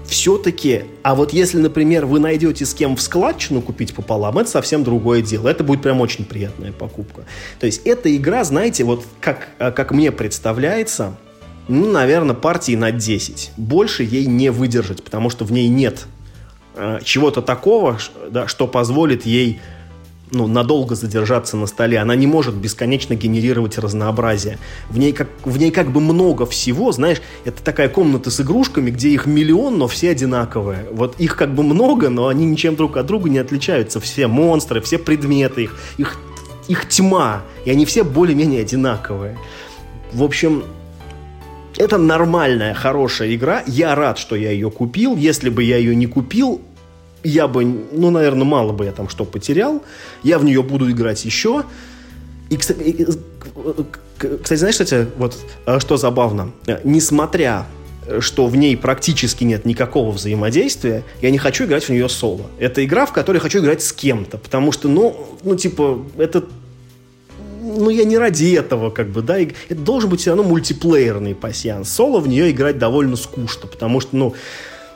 все-таки, а вот если, например, вы найдете с кем в складчину купить пополам, это совсем другое дело. Это будет прям очень приятная покупка. То есть эта игра, знаете, вот как, а, как мне представляется, ну, наверное, партии на 10. Больше ей не выдержать, потому что в ней нет э, чего-то такого, да, что позволит ей ну, надолго задержаться на столе. Она не может бесконечно генерировать разнообразие. В ней, как, в ней как бы много всего, знаешь, это такая комната с игрушками, где их миллион, но все одинаковые. Вот их как бы много, но они ничем друг от друга не отличаются. Все монстры, все предметы, их, их, их тьма, и они все более-менее одинаковые. В общем, это нормальная, хорошая игра. Я рад, что я ее купил. Если бы я ее не купил, я бы, ну, наверное, мало бы я там что потерял. Я в нее буду играть еще. И, кстати, кстати, знаешь, кстати, вот а, что забавно, несмотря что в ней практически нет никакого взаимодействия, я не хочу играть в нее соло. Это игра, в которой хочу играть с кем-то, потому что, ну, ну, типа, это ну, я не ради этого, как бы, да, это должен быть все равно мультиплеерный пассианс. Соло в нее играть довольно скучно, потому что, ну,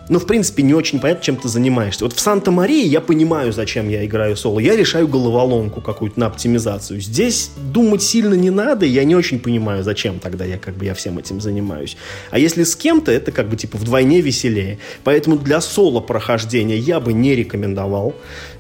ну, в принципе, не очень понятно, чем ты занимаешься. Вот в Санта-Марии я понимаю, зачем я играю соло. Я решаю головоломку какую-то на оптимизацию. Здесь думать сильно не надо, я не очень понимаю, зачем тогда я как бы я всем этим занимаюсь. А если с кем-то, это как бы типа вдвойне веселее. Поэтому для соло прохождения я бы не рекомендовал.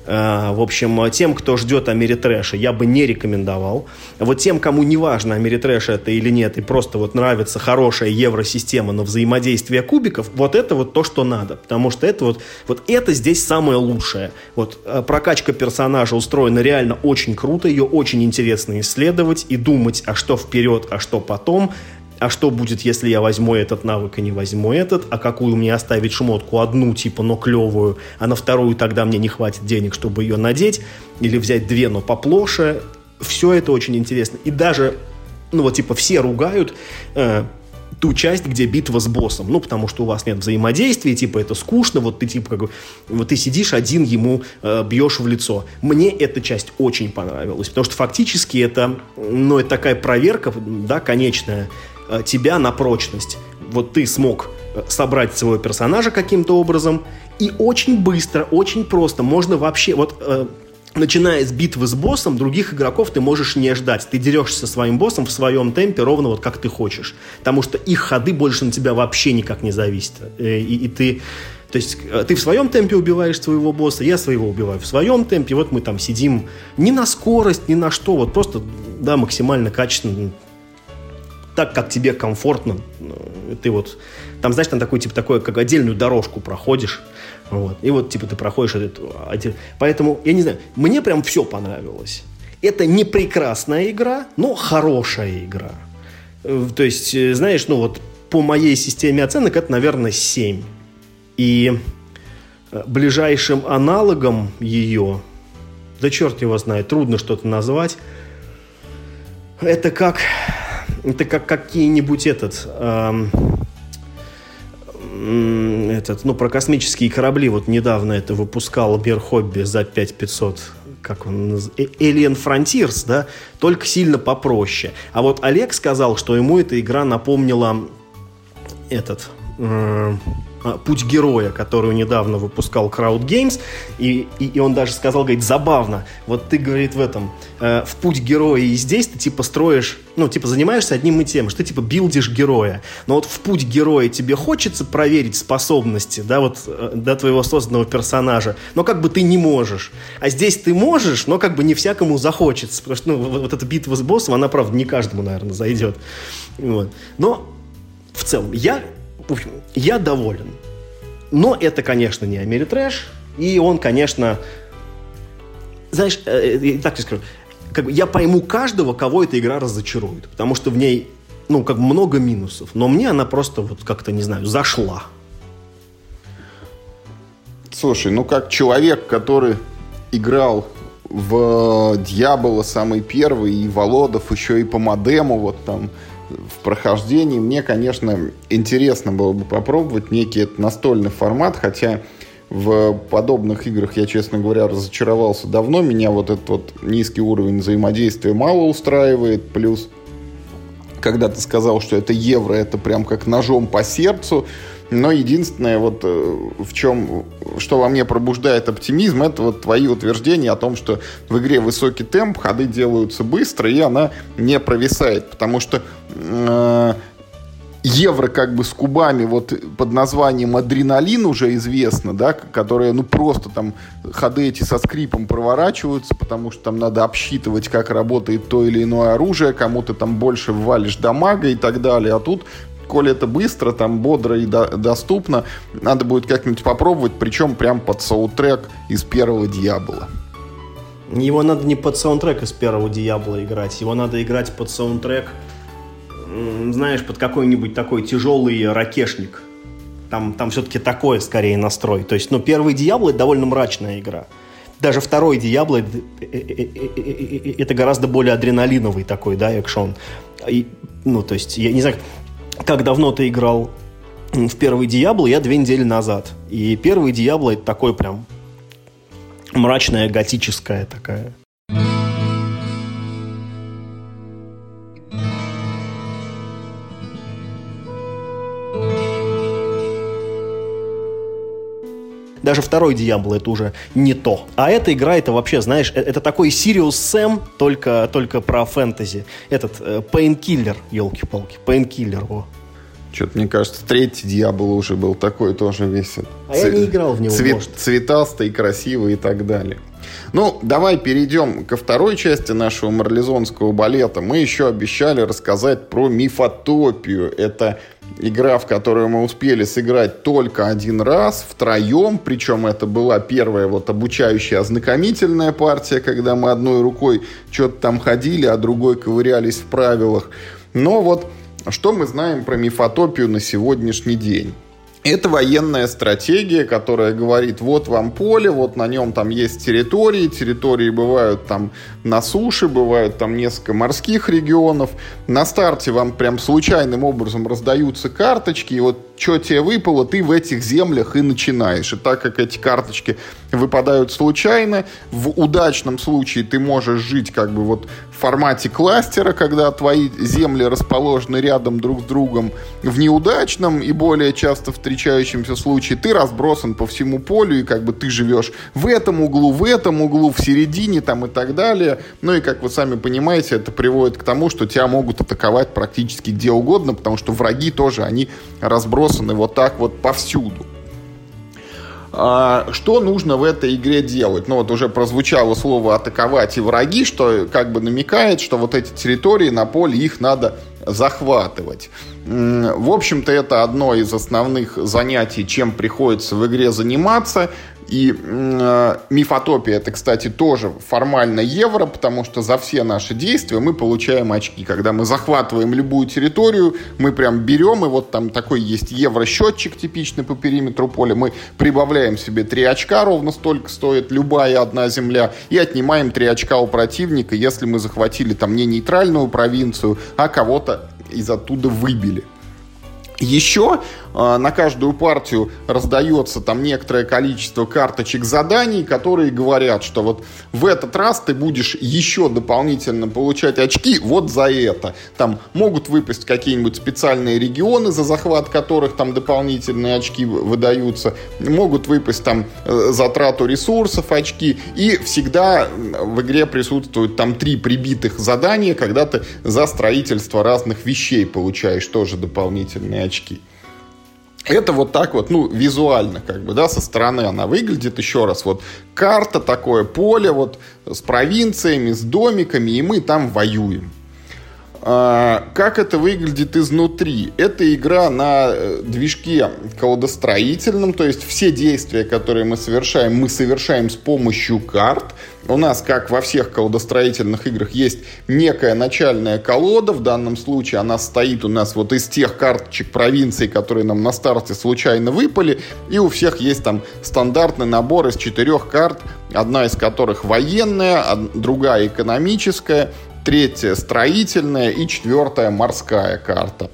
Э, в общем, тем, кто ждет Америтрэша, я бы не рекомендовал. Вот тем, кому не важно, Америтрэш это или нет, и просто вот нравится хорошая евросистема на взаимодействие кубиков, вот это вот то, что надо. Потому что это вот, вот это здесь самое лучшее. Вот э, прокачка персонажа устроена реально очень круто, ее очень интересно исследовать и думать, а что вперед, а что потом а что будет, если я возьму этот навык и не возьму этот, а какую мне оставить шмотку, одну типа, но клевую, а на вторую тогда мне не хватит денег, чтобы ее надеть, или взять две, но поплоше. Все это очень интересно. И даже, ну вот типа все ругают э, ту часть, где битва с боссом. Ну, потому что у вас нет взаимодействия, типа, это скучно, вот ты, типа, как бы, вот ты сидишь один, ему э, бьешь в лицо. Мне эта часть очень понравилась, потому что фактически это, ну, это такая проверка, да, конечная, Э, тебя на прочность. Вот ты смог э, собрать своего персонажа каким-то образом, и очень быстро, очень просто, можно вообще, вот э, начиная с битвы с боссом, других игроков ты можешь не ждать. Ты дерешься со своим боссом в своем темпе, ровно вот как ты хочешь. Потому что их ходы больше на тебя вообще никак не зависят. И, и ты... То есть ты в своем темпе убиваешь своего босса, я своего убиваю в своем темпе. Вот мы там сидим не на скорость, ни на что, вот просто да, максимально качественно так, как тебе комфортно. Э, ты вот, там, знаешь, там такой, типа, такой, как отдельную дорожку проходишь. Вот. И вот, типа, ты проходишь эту... Поэтому, я не знаю, мне прям все понравилось. Это не прекрасная игра, но хорошая игра. Э, то есть, э, знаешь, ну вот по моей системе оценок это, наверное, 7. И ближайшим аналогом ее, да черт его знает, трудно что-то назвать, это как это как какие-нибудь этот... Эм, этот, ну, про космические корабли вот недавно это выпускал Мир Хобби за 5500 как он э, Alien Frontiers, да, только сильно попроще. А вот Олег сказал, что ему эта игра напомнила этот э, путь героя, которую недавно выпускал Crowd Games, и, и, и он даже сказал, говорит, забавно, вот ты, говорит, в этом, э, в путь героя и здесь ты, типа, строишь, ну, типа, занимаешься одним и тем, что ты, типа, билдишь героя, но вот в путь героя тебе хочется проверить способности, да, вот, э, да, твоего созданного персонажа, но как бы ты не можешь, а здесь ты можешь, но как бы не всякому захочется, потому что, ну, вот, вот эта битва с боссом, она, правда, не каждому, наверное, зайдет, вот, но в целом, я в общем, я доволен. Но это, конечно, не Америтрэш. И он, конечно... Знаешь, э, э так тебе скажу. Как бы я пойму каждого, кого эта игра разочарует. Потому что в ней, ну, как много минусов. Но мне она просто вот как-то, не знаю, зашла. Слушай, ну как человек, который играл в Дьявола самый первый, и Володов еще и по модему, вот там в прохождении. Мне, конечно, интересно было бы попробовать некий настольный формат, хотя в подобных играх я, честно говоря, разочаровался давно. Меня вот этот вот низкий уровень взаимодействия мало устраивает. Плюс, когда ты сказал, что это евро, это прям как ножом по сердцу. Но единственное, вот э, в чем, что во мне пробуждает оптимизм, это вот твои утверждения о том, что в игре высокий темп, ходы делаются быстро, и она не провисает. Потому что э, евро как бы с кубами вот под названием адреналин уже известно, да, которые, ну, просто там ходы эти со скрипом проворачиваются, потому что там надо обсчитывать, как работает то или иное оружие, кому-то там больше ввалишь дамага и так далее, а тут коли это быстро, там бодро и до, доступно, надо будет как-нибудь попробовать, причем прям под саундтрек из первого Диабла. Его надо не под саундтрек из первого Диабла играть, его надо играть под саундтрек, знаешь, под какой-нибудь такой тяжелый ракешник. Там, там все-таки такое скорее настрой. То есть, ну, первый Диабло это довольно мрачная игра. Даже второй Диабло это гораздо более адреналиновый такой, да, экшон. И, ну, то есть, я не знаю, как давно ты играл в первый Диабло, я две недели назад. И первый Диабло это такой прям мрачная, готическая такая. Даже второй Diablo это уже не то. А эта игра, это вообще, знаешь, э, это такой Sirius Sam, только, только про фэнтези. Этот Painkiller, елки-палки, Painkiller, о. Что-то, мне кажется, третий Диабло уже был такой тоже весь. А ц... я не играл в него, цвет... Цветастый, красивый и так далее. Ну, давай перейдем ко второй части нашего марлезонского балета. Мы еще обещали рассказать про мифотопию. Это игра, в которую мы успели сыграть только один раз, втроем, причем это была первая вот обучающая ознакомительная партия, когда мы одной рукой что-то там ходили, а другой ковырялись в правилах. Но вот что мы знаем про мифотопию на сегодняшний день? Это военная стратегия, которая говорит, вот вам поле, вот на нем там есть территории, территории бывают там на суше, бывают там несколько морских регионов. На старте вам прям случайным образом раздаются карточки, и вот что тебе выпало, ты в этих землях и начинаешь. И так как эти карточки выпадают случайно, в удачном случае ты можешь жить как бы вот в формате кластера, когда твои земли расположены рядом друг с другом, в неудачном и более часто встречающемся случае ты разбросан по всему полю, и как бы ты живешь в этом углу, в этом углу, в середине там и так далее. Ну и как вы сами понимаете, это приводит к тому, что тебя могут атаковать практически где угодно, потому что враги тоже, они разбросаны вот так вот повсюду. А, что нужно в этой игре делать? Ну вот уже прозвучало слово атаковать и враги, что как бы намекает, что вот эти территории на поле их надо захватывать. В общем-то, это одно из основных занятий, чем приходится в игре заниматься. И э, мифотопия это, кстати, тоже формально евро, потому что за все наши действия мы получаем очки. Когда мы захватываем любую территорию, мы прям берем, и вот там такой есть евро-счетчик типичный по периметру поля, мы прибавляем себе 3 очка, ровно столько стоит любая одна земля, и отнимаем 3 очка у противника, если мы захватили там не нейтральную провинцию, а кого-то из оттуда выбили. Еще на каждую партию раздается там некоторое количество карточек заданий, которые говорят, что вот в этот раз ты будешь еще дополнительно получать очки вот за это. Там могут выпасть какие-нибудь специальные регионы, за захват которых там дополнительные очки выдаются. Могут выпасть там э, затрату ресурсов очки. И всегда в игре присутствуют там три прибитых задания, когда ты за строительство разных вещей получаешь тоже дополнительные очки. Это вот так вот, ну, визуально, как бы, да, со стороны она выглядит. Еще раз, вот карта, такое поле, вот с провинциями, с домиками, и мы там воюем. А, как это выглядит изнутри? Это игра на э, движке колодостроительном, то есть все действия, которые мы совершаем, мы совершаем с помощью карт. У нас, как во всех колодостроительных играх, есть некая начальная колода. В данном случае она стоит у нас вот из тех карточек провинций, которые нам на старте случайно выпали. И у всех есть там стандартный набор из четырех карт, одна из которых военная, другая экономическая, третья строительная и четвертая морская карта.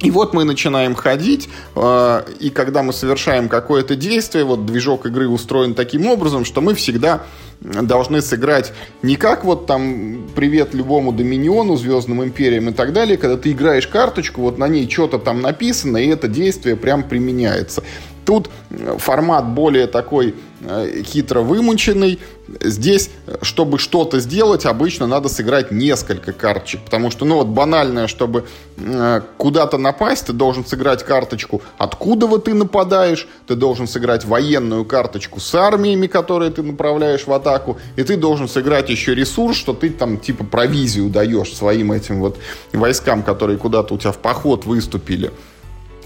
И вот мы начинаем ходить, э, и когда мы совершаем какое-то действие, вот движок игры устроен таким образом, что мы всегда должны сыграть не как вот там привет любому Доминиону, Звездным Империям и так далее, когда ты играешь карточку, вот на ней что-то там написано, и это действие прям применяется. Тут э, формат более такой э, хитро вымученный. Здесь, чтобы что-то сделать, обычно надо сыграть несколько карточек. Потому что, ну вот банальное, чтобы э, куда-то напасть, ты должен сыграть карточку, откуда вот ты нападаешь, ты должен сыграть военную карточку с армиями, которые ты направляешь в атаку, и ты должен сыграть еще ресурс, что ты там типа провизию даешь своим этим вот войскам, которые куда-то у тебя в поход выступили.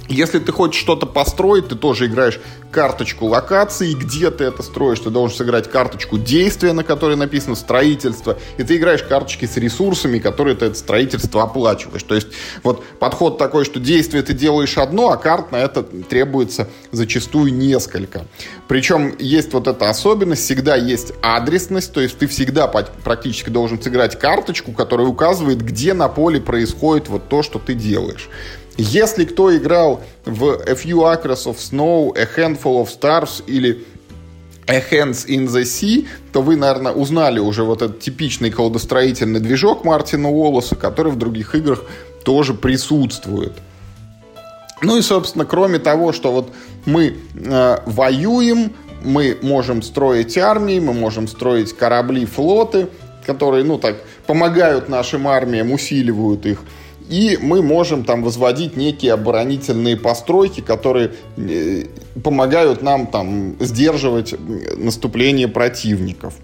Если ты хочешь что-то построить, ты тоже играешь карточку локации, где ты это строишь. Ты должен сыграть карточку действия, на которой написано строительство. И ты играешь карточки с ресурсами, которые ты это строительство оплачиваешь. То есть вот подход такой, что действие ты делаешь одно, а карт на это требуется зачастую несколько. Причем есть вот эта особенность, всегда есть адресность, то есть ты всегда практически должен сыграть карточку, которая указывает, где на поле происходит вот то, что ты делаешь. Если кто играл в A Few Acres of Snow, A Handful of Stars или A Hands in the Sea, то вы, наверное, узнали уже вот этот типичный колодостроительный движок Мартина Уоллеса, который в других играх тоже присутствует. Ну и, собственно, кроме того, что вот мы э, воюем, мы можем строить армии, мы можем строить корабли, флоты, которые, ну так, помогают нашим армиям, усиливают их. И мы можем там возводить некие оборонительные постройки, которые э, помогают нам там сдерживать наступление противников.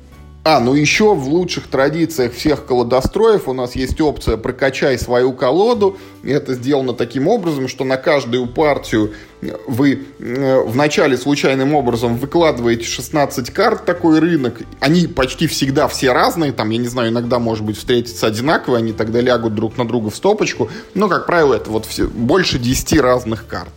А, ну еще в лучших традициях всех колодостроев у нас есть опция «прокачай свою колоду». Это сделано таким образом, что на каждую партию вы э, вначале случайным образом выкладываете 16 карт, такой рынок. Они почти всегда все разные. Там, я не знаю, иногда, может быть, встретятся одинаковые, они тогда лягут друг на друга в стопочку. Но, как правило, это вот все, больше 10 разных карт.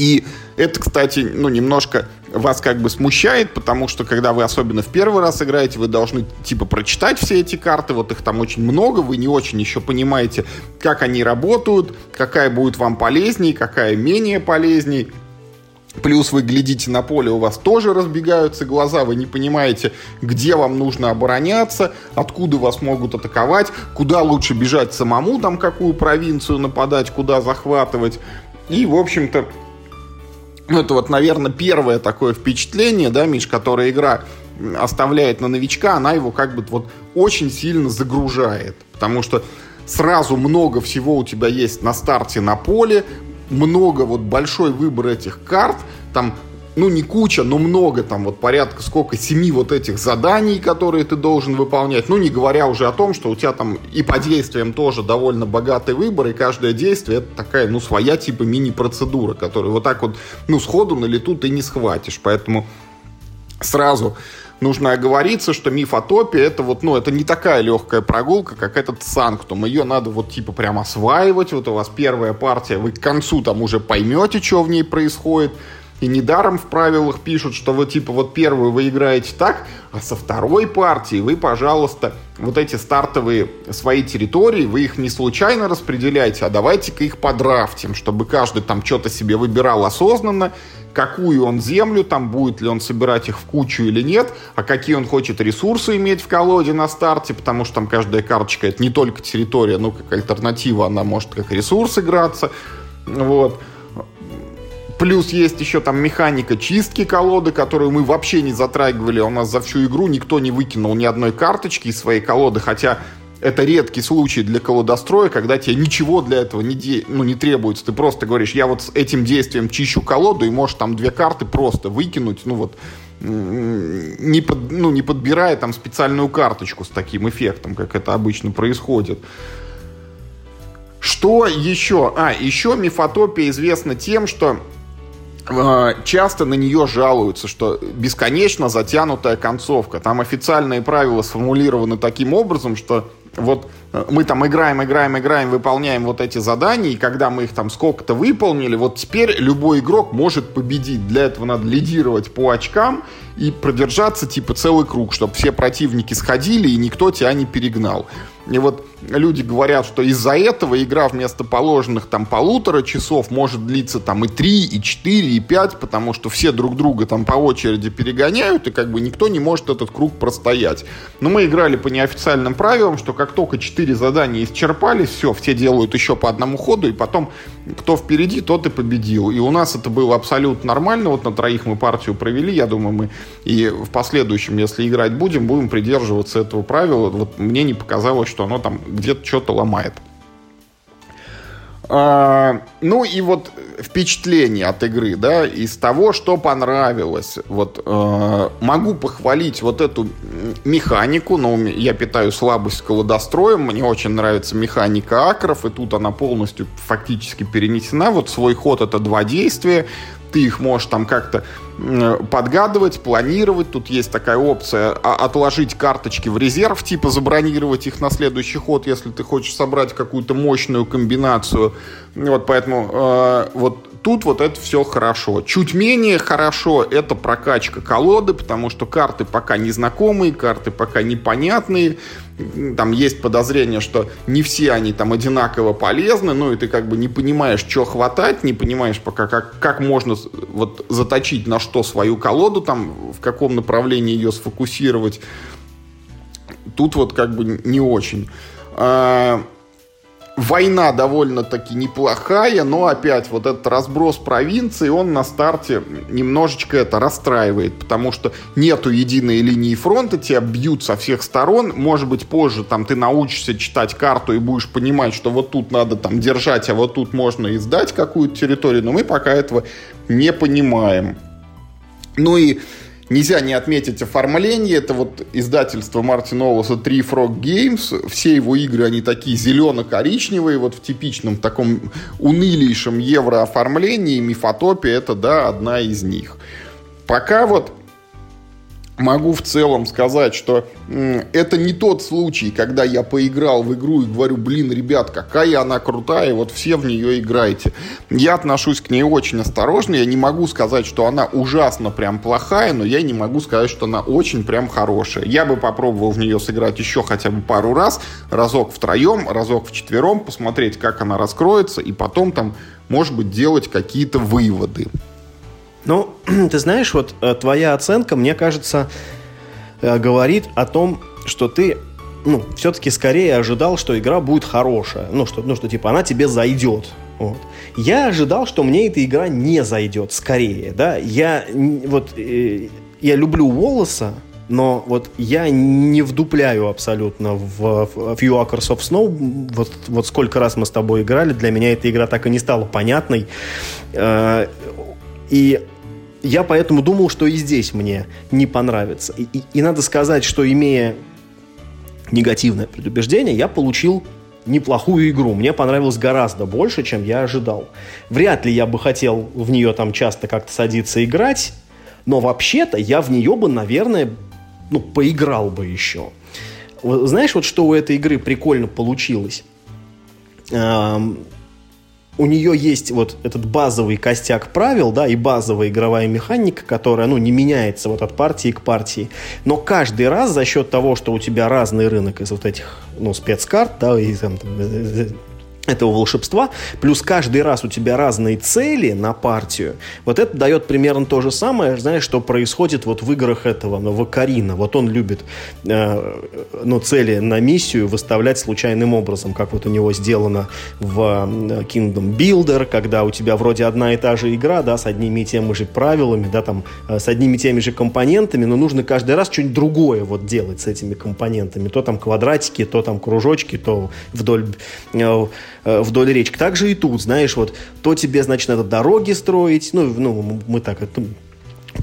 И это, кстати, ну, немножко вас как бы смущает, потому что, когда вы особенно в первый раз играете, вы должны, типа, прочитать все эти карты, вот их там очень много, вы не очень еще понимаете, как они работают, какая будет вам полезней, какая менее полезней. Плюс вы глядите на поле, у вас тоже разбегаются глаза, вы не понимаете, где вам нужно обороняться, откуда вас могут атаковать, куда лучше бежать самому, там какую провинцию нападать, куда захватывать. И, в общем-то, ну, это вот, наверное, первое такое впечатление, да, Миш, которое игра оставляет на новичка, она его как бы вот очень сильно загружает. Потому что сразу много всего у тебя есть на старте на поле, много, вот большой выбор этих карт, там ну не куча, но много, там вот порядка сколько, семи вот этих заданий, которые ты должен выполнять, ну не говоря уже о том, что у тебя там и по действиям тоже довольно богатый выбор, и каждое действие это такая, ну своя типа мини-процедура, которую вот так вот, ну сходу на лету ты не схватишь, поэтому сразу нужно оговориться, что мифотопия это вот, ну, это не такая легкая прогулка, как этот санктум. Ее надо вот типа прям осваивать. Вот у вас первая партия, вы к концу там уже поймете, что в ней происходит. И недаром в правилах пишут, что вы типа вот первую вы играете так, а со второй партии вы, пожалуйста, вот эти стартовые свои территории, вы их не случайно распределяете, а давайте-ка их подрафтим, чтобы каждый там что-то себе выбирал осознанно, какую он землю, там будет ли он собирать их в кучу или нет, а какие он хочет ресурсы иметь в колоде на старте, потому что там каждая карточка это не только территория, но как альтернатива она может как ресурс играться. Вот. Плюс есть еще там механика чистки колоды, которую мы вообще не затрагивали. У нас за всю игру никто не выкинул ни одной карточки из своей колоды, хотя это редкий случай для колодостроя, когда тебе ничего для этого не, де... ну, не требуется. Ты просто говоришь, я вот с этим действием чищу колоду, и можешь там две карты просто выкинуть, ну вот, не, под, ну, не подбирая там специальную карточку с таким эффектом, как это обычно происходит. Что еще? А, еще мифотопия известна тем, что часто на нее жалуются, что бесконечно затянутая концовка. Там официальные правила сформулированы таким образом, что вот э, мы там играем, играем, играем, выполняем вот эти задания, и когда мы их там сколько-то выполнили, вот теперь любой игрок может победить. Для этого надо лидировать по очкам и продержаться типа целый круг, чтобы все противники сходили и никто тебя не перегнал. И вот люди говорят, что из-за этого игра вместо положенных там полутора часов может длиться там и три, и четыре, и пять, потому что все друг друга там по очереди перегоняют, и как бы никто не может этот круг простоять. Но мы играли по неофициальным правилам, что как только четыре задания исчерпались, все, все делают еще по одному ходу, и потом кто впереди, тот и победил. И у нас это было абсолютно нормально, вот на троих мы партию провели, я думаю, мы и в последующем, если играть будем, будем придерживаться этого правила. Вот мне не показалось, что оно там где-то что-то ломает. А, ну и вот впечатление от игры, да, из того, что понравилось. Вот э, могу похвалить вот эту механику, но я питаю слабость к колодостроем, мне очень нравится механика акров, и тут она полностью фактически перенесена. Вот свой ход это два действия, ты их можешь там как-то подгадывать, планировать. Тут есть такая опция а, отложить карточки в резерв, типа забронировать их на следующий ход, если ты хочешь собрать какую-то мощную комбинацию. Вот поэтому э, вот тут вот это все хорошо. Чуть менее хорошо это прокачка колоды, потому что карты пока незнакомые, карты пока непонятные. Там есть подозрение, что не все они там одинаково полезны, ну и ты как бы не понимаешь, что хватать, не понимаешь пока, как, как можно вот заточить на что свою колоду, там в каком направлении ее сфокусировать. Тут вот как бы не очень. Война довольно-таки неплохая, но опять вот этот разброс провинций, он на старте немножечко это расстраивает, потому что нету единой линии фронта, тебя бьют со всех сторон, может быть позже там ты научишься читать карту и будешь понимать, что вот тут надо там держать, а вот тут можно и сдать какую-то территорию, но мы пока этого не понимаем. Ну и Нельзя не отметить оформление. Это вот издательство Мартина Олоса Three Frog Games. Все его игры, они такие зелено-коричневые, вот в типичном таком унылейшем еврооформлении. Мифотопия это, да, одна из них. Пока вот могу в целом сказать, что это не тот случай, когда я поиграл в игру и говорю, блин, ребят, какая она крутая, вот все в нее играете. Я отношусь к ней очень осторожно, я не могу сказать, что она ужасно прям плохая, но я не могу сказать, что она очень прям хорошая. Я бы попробовал в нее сыграть еще хотя бы пару раз, разок втроем, разок вчетвером, посмотреть, как она раскроется, и потом там, может быть, делать какие-то выводы. Ну, ты знаешь, вот э, твоя оценка, мне кажется, э, говорит о том, что ты ну, все-таки скорее ожидал, что игра будет хорошая. Ну, что, ну, что типа она тебе зайдет. Вот. Я ожидал, что мне эта игра не зайдет, скорее, да. Я вот э, я люблю волоса, но вот я не вдупляю абсолютно в, в Few Acres of Snow. Вот, вот сколько раз мы с тобой играли, для меня эта игра так и не стала понятной. Э, и я поэтому думал, что и здесь мне не понравится. И, и, и надо сказать, что имея негативное предубеждение, я получил неплохую игру. Мне понравилось гораздо больше, чем я ожидал. Вряд ли я бы хотел в нее там часто как-то садиться играть, но вообще-то я в нее бы, наверное, ну, поиграл бы еще. Знаешь, вот что у этой игры прикольно получилось? У нее есть вот этот базовый костяк правил, да, и базовая игровая механика, которая, ну, не меняется вот от партии к партии. Но каждый раз за счет того, что у тебя разный рынок из вот этих, ну, спецкарт, да, и там, этого волшебства, плюс каждый раз у тебя разные цели на партию, вот это дает примерно то же самое, знаешь, что происходит вот в играх этого, ну, Вакарина. Вот он любит, э, ну, цели на миссию выставлять случайным образом, как вот у него сделано в э, Kingdom Builder, когда у тебя вроде одна и та же игра, да, с одними и теми же правилами, да, там, э, с одними и теми же компонентами, но нужно каждый раз что-нибудь другое вот делать с этими компонентами. То там квадратики, то там кружочки, то вдоль Э, вдоль речки. Так же и тут, знаешь, вот то тебе, значит, надо дороги строить, ну, ну мы так это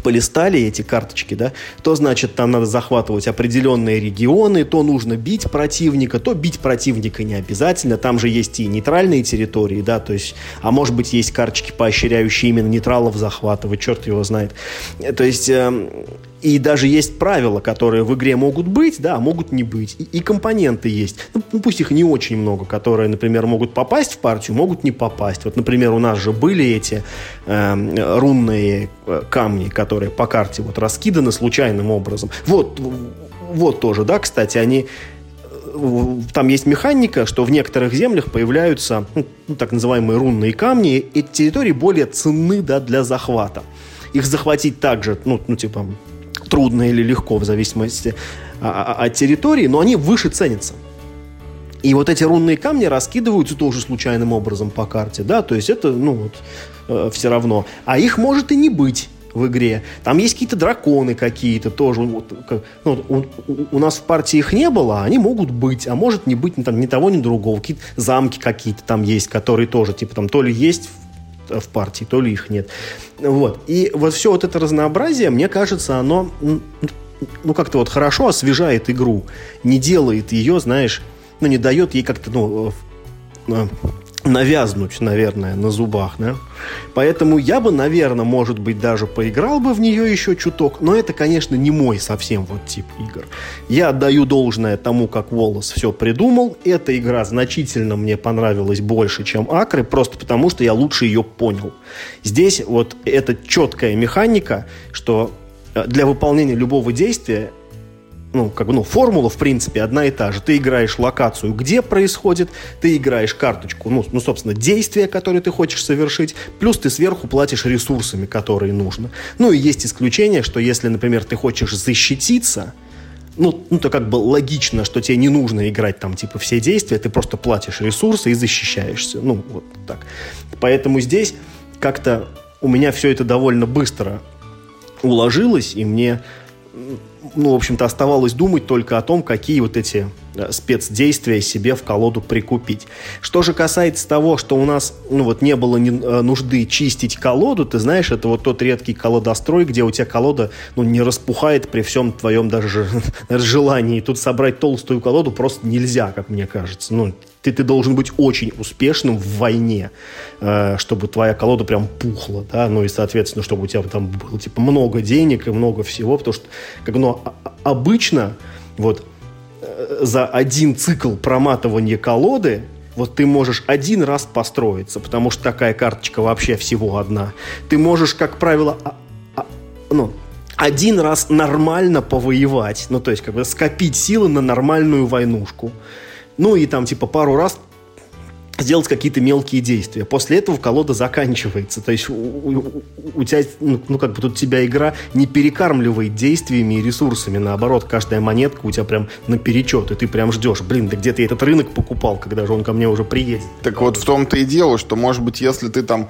полистали эти карточки, да, то значит там надо захватывать определенные регионы, то нужно бить противника, то бить противника не обязательно, там же есть и нейтральные территории, да, то есть, а может быть есть карточки, поощряющие именно нейтралов захватывать, черт его знает. Э, то есть э, и даже есть правила, которые в игре могут быть, да, могут не быть. И, и компоненты есть. Ну, ну, пусть их не очень много, которые, например, могут попасть в партию, могут не попасть. Вот, например, у нас же были эти эм, э, рунные камни, которые по карте вот раскиданы случайным образом. Вот, вот тоже, да, кстати, они э, там есть механика, что в некоторых землях появляются ну, ну, так называемые рунные камни. Эти территории более ценны да, для захвата. Их захватить также, ну, ну типа, трудно или легко, в зависимости а, а, от территории, но они выше ценятся. И вот эти рунные камни раскидываются тоже случайным образом по карте, да, то есть это, ну, вот, э, все равно. А их может и не быть в игре. Там есть какие-то драконы какие-то тоже. Вот, ну, у, у нас в партии их не было, а они могут быть, а может не быть ни, там, ни того, ни другого. Какие-то замки какие-то там есть, которые тоже, типа, там то ли есть в партии, то ли их нет. Вот. И вот все вот это разнообразие, мне кажется, оно ну, как-то вот хорошо освежает игру. Не делает ее, знаешь, ну, не дает ей как-то, ну, навязнуть, наверное, на зубах, да. Поэтому я бы, наверное, может быть, даже поиграл бы в нее еще чуток, но это, конечно, не мой совсем вот тип игр. Я отдаю должное тому, как Волос все придумал. Эта игра значительно мне понравилась больше, чем Акры, просто потому, что я лучше ее понял. Здесь вот эта четкая механика, что э, для выполнения любого действия ну, как бы, ну, формула, в принципе, одна и та же. Ты играешь локацию, где происходит, ты играешь карточку, ну, ну, собственно, действия, которые ты хочешь совершить, плюс ты сверху платишь ресурсами, которые нужно. Ну, и есть исключение, что если, например, ты хочешь защититься, ну, ну, то как бы логично, что тебе не нужно играть там, типа, все действия, ты просто платишь ресурсы и защищаешься. Ну, вот так. Поэтому здесь как-то у меня все это довольно быстро уложилось, и мне ну, в общем-то, оставалось думать только о том, какие вот эти э, спецдействия себе в колоду прикупить. Что же касается того, что у нас ну, вот не было ни, э, нужды чистить колоду, ты знаешь, это вот тот редкий колодострой, где у тебя колода ну, не распухает при всем твоем даже желании. Тут собрать толстую колоду просто нельзя, как мне кажется. Ну, ты, ты должен быть очень успешным в войне, э, чтобы твоя колода прям пухла, да, ну и, соответственно, чтобы у тебя там было, типа, много денег и много всего, потому что, как, ну, а, а, обычно, вот, э, за один цикл проматывания колоды вот ты можешь один раз построиться, потому что такая карточка вообще всего одна. Ты можешь, как правило, а, а, ну, один раз нормально повоевать, ну, то есть, как бы скопить силы на нормальную войнушку. Ну и там типа пару раз сделать какие-то мелкие действия. После этого колода заканчивается. То есть у, у, у тебя, ну, ну, как бы тут тебя игра не перекармливает действиями и ресурсами. Наоборот, каждая монетка у тебя прям наперечет, и ты прям ждешь. Блин, да где ты этот рынок покупал, когда же он ко мне уже приедет? Так вот в том-то и дело, что, может быть, если ты там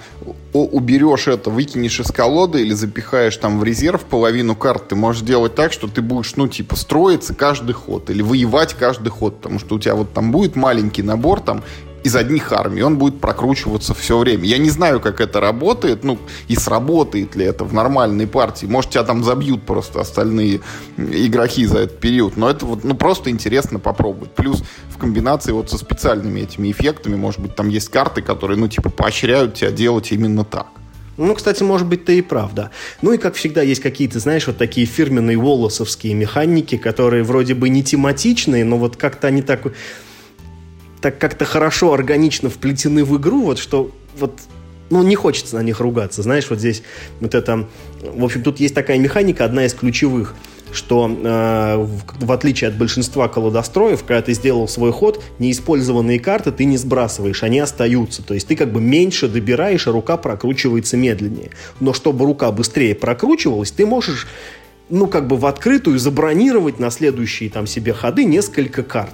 уберешь это, выкинешь из колоды или запихаешь там в резерв половину карт, ты можешь сделать так, что ты будешь, ну, типа, строиться каждый ход или воевать каждый ход, потому что у тебя вот там будет маленький набор там из одних армий, он будет прокручиваться все время. Я не знаю, как это работает, ну, и сработает ли это в нормальной партии. Может, тебя там забьют просто остальные игроки за этот период, но это вот, ну, просто интересно попробовать. Плюс в комбинации вот со специальными этими эффектами, может быть, там есть карты, которые, ну, типа, поощряют тебя делать именно так. Ну, кстати, может быть, ты и правда. Ну и, как всегда, есть какие-то, знаешь, вот такие фирменные волосовские механики, которые вроде бы не тематичные, но вот как-то они так так как-то хорошо, органично вплетены в игру, вот что вот ну, не хочется на них ругаться. Знаешь, вот здесь вот это... В общем, тут есть такая механика, одна из ключевых, что э, в, в отличие от большинства колодостроев, когда ты сделал свой ход, неиспользованные карты ты не сбрасываешь, они остаются. То есть ты как бы меньше добираешь, а рука прокручивается медленнее. Но чтобы рука быстрее прокручивалась, ты можешь ну, как бы в открытую забронировать на следующие там себе ходы несколько карт.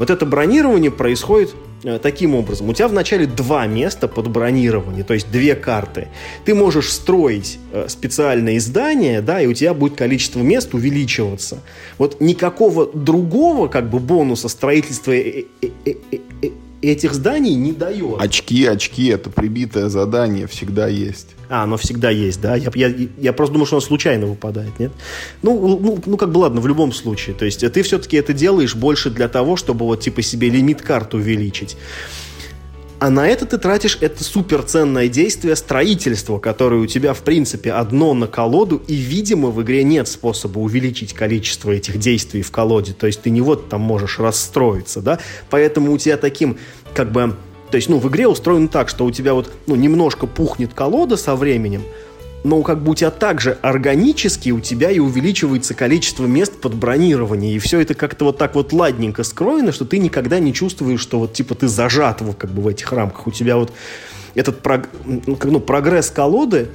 Вот это бронирование происходит э, таким образом. У тебя вначале два места под бронирование, то есть две карты. Ты можешь строить э, специальное издание, да, и у тебя будет количество мест увеличиваться. Вот никакого другого как бы бонуса строительства э, этих зданий не дает. Очки, очки, это прибитое задание всегда есть. А, оно всегда есть, да? Я, я, я просто думал, что оно случайно выпадает, нет? Ну, ну, ну, как бы ладно, в любом случае. То есть ты все-таки это делаешь больше для того, чтобы вот типа себе лимит карты увеличить. А на это ты тратишь это суперценное действие строительства, которое у тебя, в принципе, одно на колоду, и, видимо, в игре нет способа увеличить количество этих действий в колоде. То есть ты не вот там можешь расстроиться, да? Поэтому у тебя таким, как бы, то есть, ну, в игре устроено так, что у тебя вот, ну, немножко пухнет колода со временем, но как бы у тебя также органически у тебя и увеличивается количество мест под бронирование. И все это как-то вот так вот ладненько скроено, что ты никогда не чувствуешь, что вот типа ты зажат вот как бы в этих рамках. У тебя вот этот прог... ну, прогресс колоды,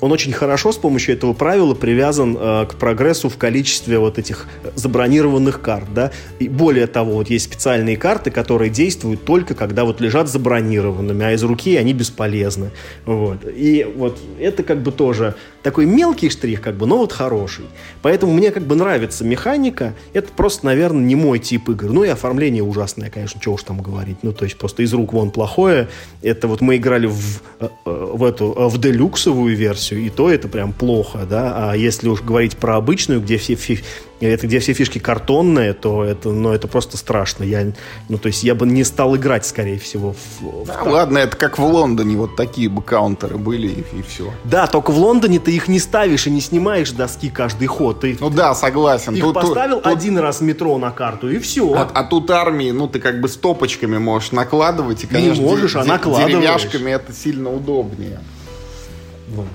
он очень хорошо с помощью этого правила привязан э, к прогрессу в количестве вот этих забронированных карт, да. И более того, вот есть специальные карты, которые действуют только когда вот лежат забронированными, а из руки они бесполезны. Вот. И вот это как бы тоже такой мелкий штрих, как бы, но вот хороший. Поэтому мне как бы нравится механика. Это просто, наверное, не мой тип игр. Ну и оформление ужасное, конечно, что уж там говорить. Ну, то есть просто из рук вон плохое. Это вот мы играли в, э, э, в эту, в делюксовую версию, версию, и то это прям плохо, да. А если уж говорить про обычную, где все это где все фишки картонные, то это, ну, это просто страшно. Я, ну, то есть я бы не стал играть, скорее всего. В, да, в... ладно, это как в Лондоне, вот такие бы каунтеры были и, и все. Да, только в Лондоне ты их не ставишь и не снимаешь доски каждый ход. Ты, ну да, согласен. Их тут, поставил тут, один тут... раз метро на карту и все. А, а тут армии, ну ты как бы стопочками можешь накладывать. И, конечно, не можешь, а накладываешь. деревяшками это сильно удобнее. Вот.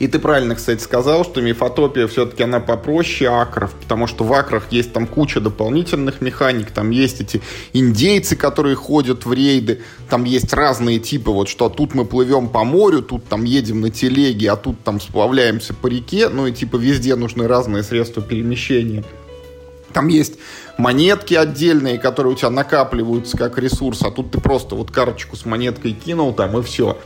И ты правильно, кстати, сказал, что мифотопия все-таки она попроще акров, потому что в акрах есть там куча дополнительных механик, там есть эти индейцы, которые ходят в рейды, там есть разные типы, вот что тут мы плывем по морю, тут там едем на телеге, а тут там сплавляемся по реке, ну и типа везде нужны разные средства перемещения. Там есть монетки отдельные, которые у тебя накапливаются как ресурс, а тут ты просто вот карточку с монеткой кинул там и все.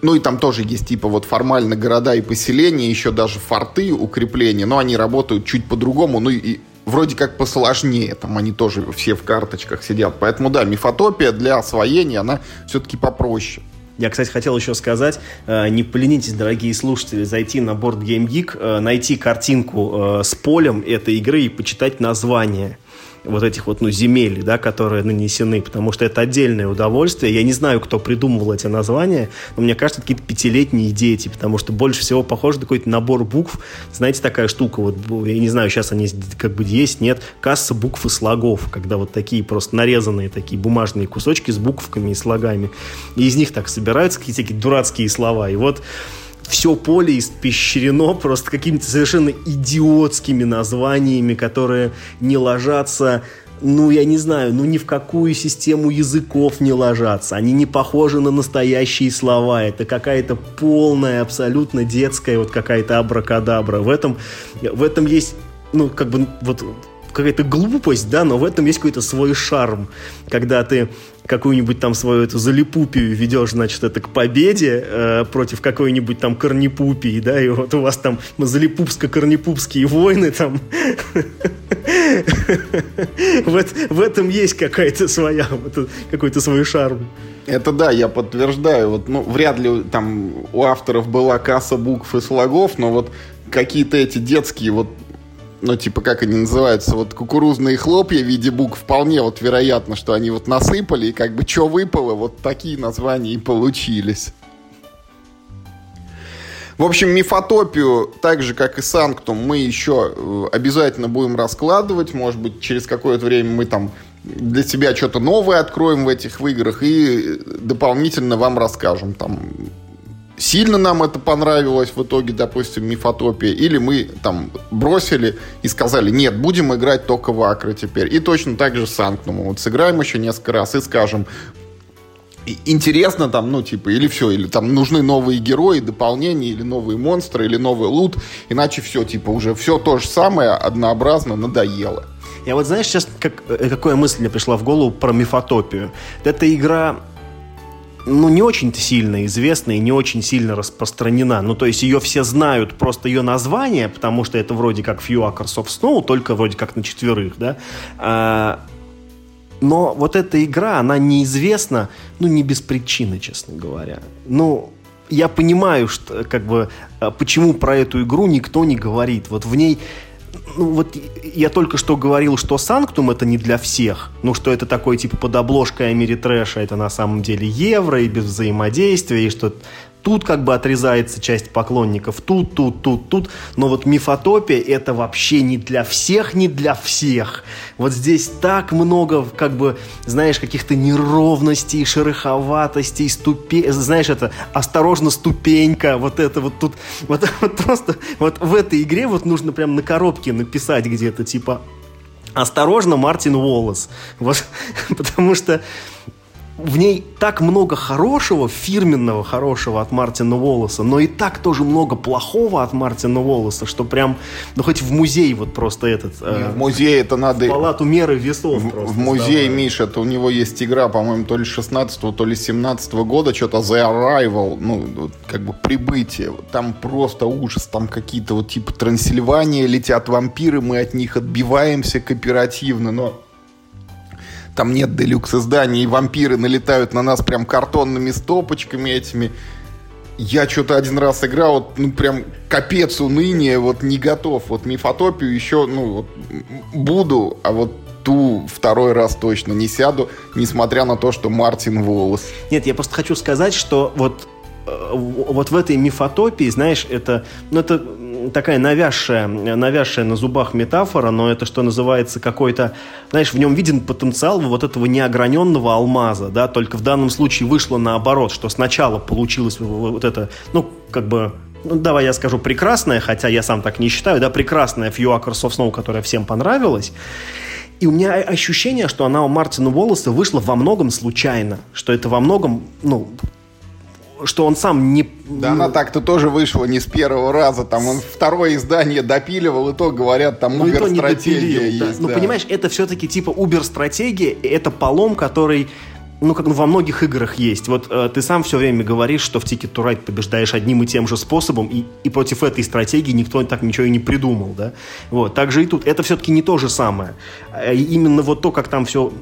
Ну и там тоже есть типа вот формально города и поселения, еще даже форты, укрепления, но они работают чуть по-другому, ну и вроде как посложнее, там они тоже все в карточках сидят. Поэтому да, мифотопия для освоения, она все-таки попроще. Я, кстати, хотел еще сказать, э, не поленитесь, дорогие слушатели, зайти на борт Game Geek, э, найти картинку э, с полем этой игры и почитать название вот этих вот, ну, земель, да, которые нанесены, потому что это отдельное удовольствие. Я не знаю, кто придумывал эти названия, но мне кажется, какие-то пятилетние дети, потому что больше всего похоже на какой-то набор букв. Знаете, такая штука, вот, я не знаю, сейчас они как бы есть, нет, касса букв и слогов, когда вот такие просто нарезанные такие бумажные кусочки с буквами и слогами. И из них так собираются какие-то такие дурацкие слова. И вот все поле испещрено просто какими-то совершенно идиотскими названиями, которые не ложатся ну, я не знаю, ну ни в какую систему языков не ложатся. Они не похожи на настоящие слова. Это какая-то полная, абсолютно детская вот какая-то абракадабра. В этом, в этом есть, ну, как бы, вот какая-то глупость, да, но в этом есть какой-то свой шарм, когда ты какую-нибудь там свою эту залипупию ведешь, значит, это к победе э, против какой-нибудь там корнипупии, да, и вот у вас там залипупско-корнипупские войны там. в этом есть какая-то своя, какой-то свой шарм. Это да, я подтверждаю. Вот, ну, вряд ли там у авторов была касса букв и слогов, но вот какие-то эти детские вот ну, типа, как они называются, вот кукурузные хлопья в виде букв, вполне вот вероятно, что они вот насыпали, и как бы что выпало, вот такие названия и получились. В общем, мифотопию, так же, как и Санктум, мы еще э, обязательно будем раскладывать. Может быть, через какое-то время мы там для себя что-то новое откроем в этих играх и дополнительно вам расскажем там сильно нам это понравилось в итоге, допустим, мифотопия, или мы там бросили и сказали, нет, будем играть только в Акры теперь. И точно так же с Анкнумом. Вот сыграем еще несколько раз и скажем, интересно там, ну, типа, или все, или там нужны новые герои, дополнения, или новые монстры, или новый лут, иначе все, типа, уже все то же самое, однообразно, надоело. Я вот, знаешь, сейчас как, э, какая мысль мне пришла в голову про мифотопию. Эта игра ну, не очень-то сильно известна и не очень сильно распространена. Ну, то есть ее все знают, просто ее название, потому что это вроде как Few Acres of Snow, только вроде как на четверых, да. А, но вот эта игра, она неизвестна, ну, не без причины, честно говоря. Ну, я понимаю, что, как бы, а, почему про эту игру никто не говорит. Вот в ней ну вот я только что говорил, что Санктум это не для всех. Ну, что это такой типа под обложкой Америтрэша, это на самом деле евро и без взаимодействия, и что Тут как бы отрезается часть поклонников, тут, тут, тут, тут. Но вот мифотопия это вообще не для всех, не для всех. Вот здесь так много, как бы, знаешь, каких-то неровностей, шероховатостей, ступень, знаешь, это осторожно ступенька, вот это вот тут, вот, вот просто, вот в этой игре вот нужно прям на коробке написать где-то, типа, осторожно, Мартин Уоллес. Вот, потому что в ней так много хорошего, фирменного хорошего от Мартина Волоса, но и так тоже много плохого от Мартина Волоса, что прям, ну хоть в музей вот просто этот... Э, в музей это надо... В палату меры весов в, просто. В музей, сдавать. Миша, это у него есть игра, по-моему, то ли 16 то ли 17 года, что-то The Arrival, ну, как бы прибытие. Там просто ужас, там какие-то вот типа Трансильвания, летят вампиры, мы от них отбиваемся кооперативно, но там нет делюкс изданий, и вампиры налетают на нас прям картонными стопочками этими. Я что-то один раз играл, вот, ну, прям капец уныния, вот, не готов. Вот мифотопию еще, ну, вот, буду, а вот ту второй раз точно не сяду, несмотря на то, что Мартин волос. Нет, я просто хочу сказать, что вот э, вот в этой мифотопии, знаешь, это, ну, это такая навязшая, навязшая на зубах метафора, но это, что называется, какой-то, знаешь, в нем виден потенциал вот этого неограненного алмаза, да, только в данном случае вышло наоборот, что сначала получилось вот это, ну, как бы ну, давай я скажу прекрасная, хотя я сам так не считаю, да, прекрасная Few Acres of Snow, которая всем понравилась. И у меня ощущение, что она у Мартина Уоллеса вышла во многом случайно, что это во многом, ну, что он сам не... Да она так-то тоже вышла не с первого раза. Там он второе издание допиливал, и то, говорят, там Ну, и то не убер-стратегия допилил, да. есть. Ну, да. понимаешь, это все-таки типа убер-стратегия, это полом, который ну, как во многих играх есть. Вот э, ты сам все время говоришь, что в Ticket to Ride побеждаешь одним и тем же способом, и, и против этой стратегии никто так ничего и не придумал, да? Вот, так же и тут. Это все-таки не то же самое. А именно вот то, как там все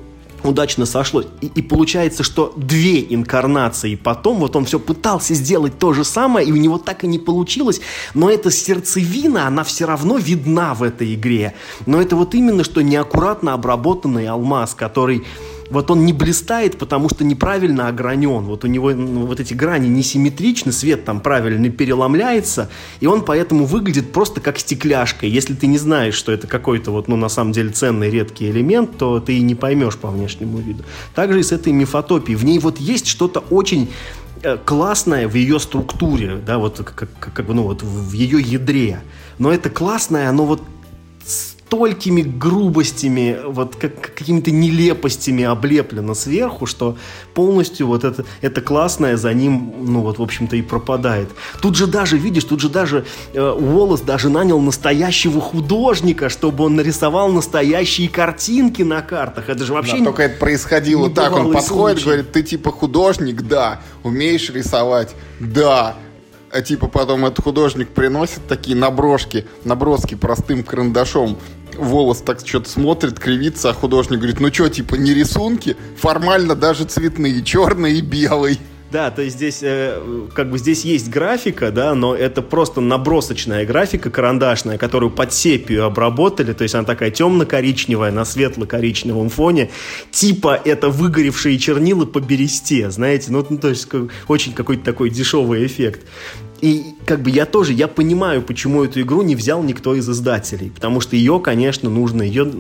удачно сошлось. И, и получается, что две инкарнации потом, вот он все пытался сделать то же самое, и у него так и не получилось, но эта сердцевина, она все равно видна в этой игре. Но это вот именно, что неаккуратно обработанный алмаз, который вот он не блистает, потому что неправильно огранен. Вот у него ну, вот эти грани несимметричны, свет там правильно переломляется, и он поэтому выглядит просто как стекляшка. Если ты не знаешь, что это какой-то вот, ну, на самом деле ценный, редкий элемент, то ты и не поймешь по внешнему виду. Также и с этой мифотопией. В ней вот есть что-то очень э, классное в ее структуре, да, вот как, как, как ну, вот в ее ядре. Но это классное, оно вот столькими грубостями, вот как, какими-то нелепостями облеплено сверху, что полностью вот это, это классное за ним, ну вот, в общем-то, и пропадает. Тут же даже, видишь, тут же даже э, Уоллес даже нанял настоящего художника, чтобы он нарисовал настоящие картинки на картах. Это же вообще... Да, только это происходило так, он подходит, случай. говорит, ты типа художник, да, умеешь рисовать, да. А типа потом этот художник приносит такие наброшки, наброски простым карандашом. Волос так что-то смотрит, кривится, а художник говорит, ну что, типа не рисунки, формально даже цветные, черный и белый. Да, то есть здесь э, как бы здесь есть графика, да, но это просто набросочная графика карандашная, которую под сепию обработали, то есть она такая темно-коричневая на светло-коричневом фоне, типа это выгоревшие чернила по бересте, знаете, ну, ну, то есть как- очень какой-то такой дешевый эффект. И как бы я тоже, я понимаю, почему эту игру не взял никто из издателей, потому что ее, конечно, нужно, ее,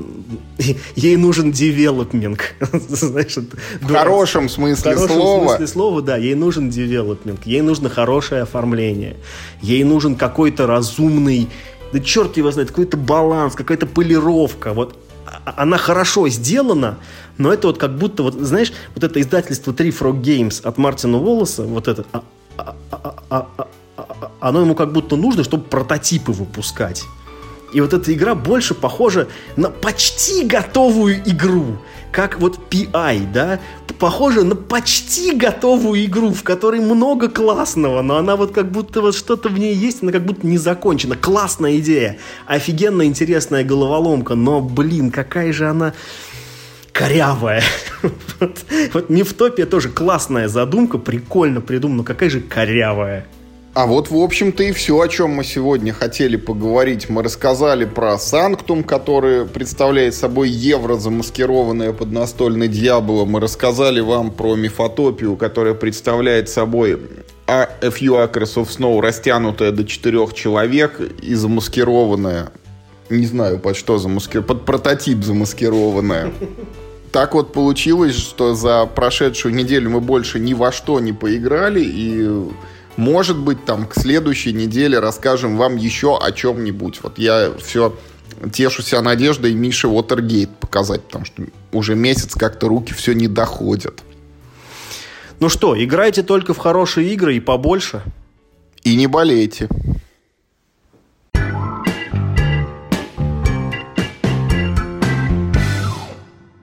ей нужен девелопмент, знаешь, В хорошем смысле в хорошем слова. смысле слова, да, ей нужен девелопмент, ей нужно хорошее оформление, ей нужен какой-то разумный, да черт его знает, какой-то баланс, какая-то полировка, вот а- она хорошо сделана, но это вот как будто, вот знаешь, вот это издательство Three Frog Games от Мартина Волоса, вот это, а- а- а- а- а- а- оно ему как будто нужно, чтобы прототипы выпускать. И вот эта игра больше похожа на почти готовую игру. Как вот PI, да? Похожа на почти готовую игру, в которой много классного, но она вот как будто вот что-то в ней есть, она как будто не закончена. Классная идея, офигенно интересная головоломка, но, блин, какая же она корявая. Вот, вот Мифтопия тоже классная задумка, прикольно придумана, какая же корявая. А вот, в общем-то, и все, о чем мы сегодня хотели поговорить. Мы рассказали про Санктум, который представляет собой евро, замаскированное под настольный дьявола. Мы рассказали вам про Мифотопию, которая представляет собой A Few Acres of Snow, растянутая до четырех человек и замаскированная. Не знаю, под что замаскированная. Под прототип замаскированная. Так вот получилось, что за прошедшую неделю мы больше ни во что не поиграли, и может быть там к следующей неделе расскажем вам еще о чем-нибудь. Вот я все тешу себя надеждой Мише Уотергейт показать, потому что уже месяц как-то руки все не доходят. Ну что, играйте только в хорошие игры и побольше. И не болейте.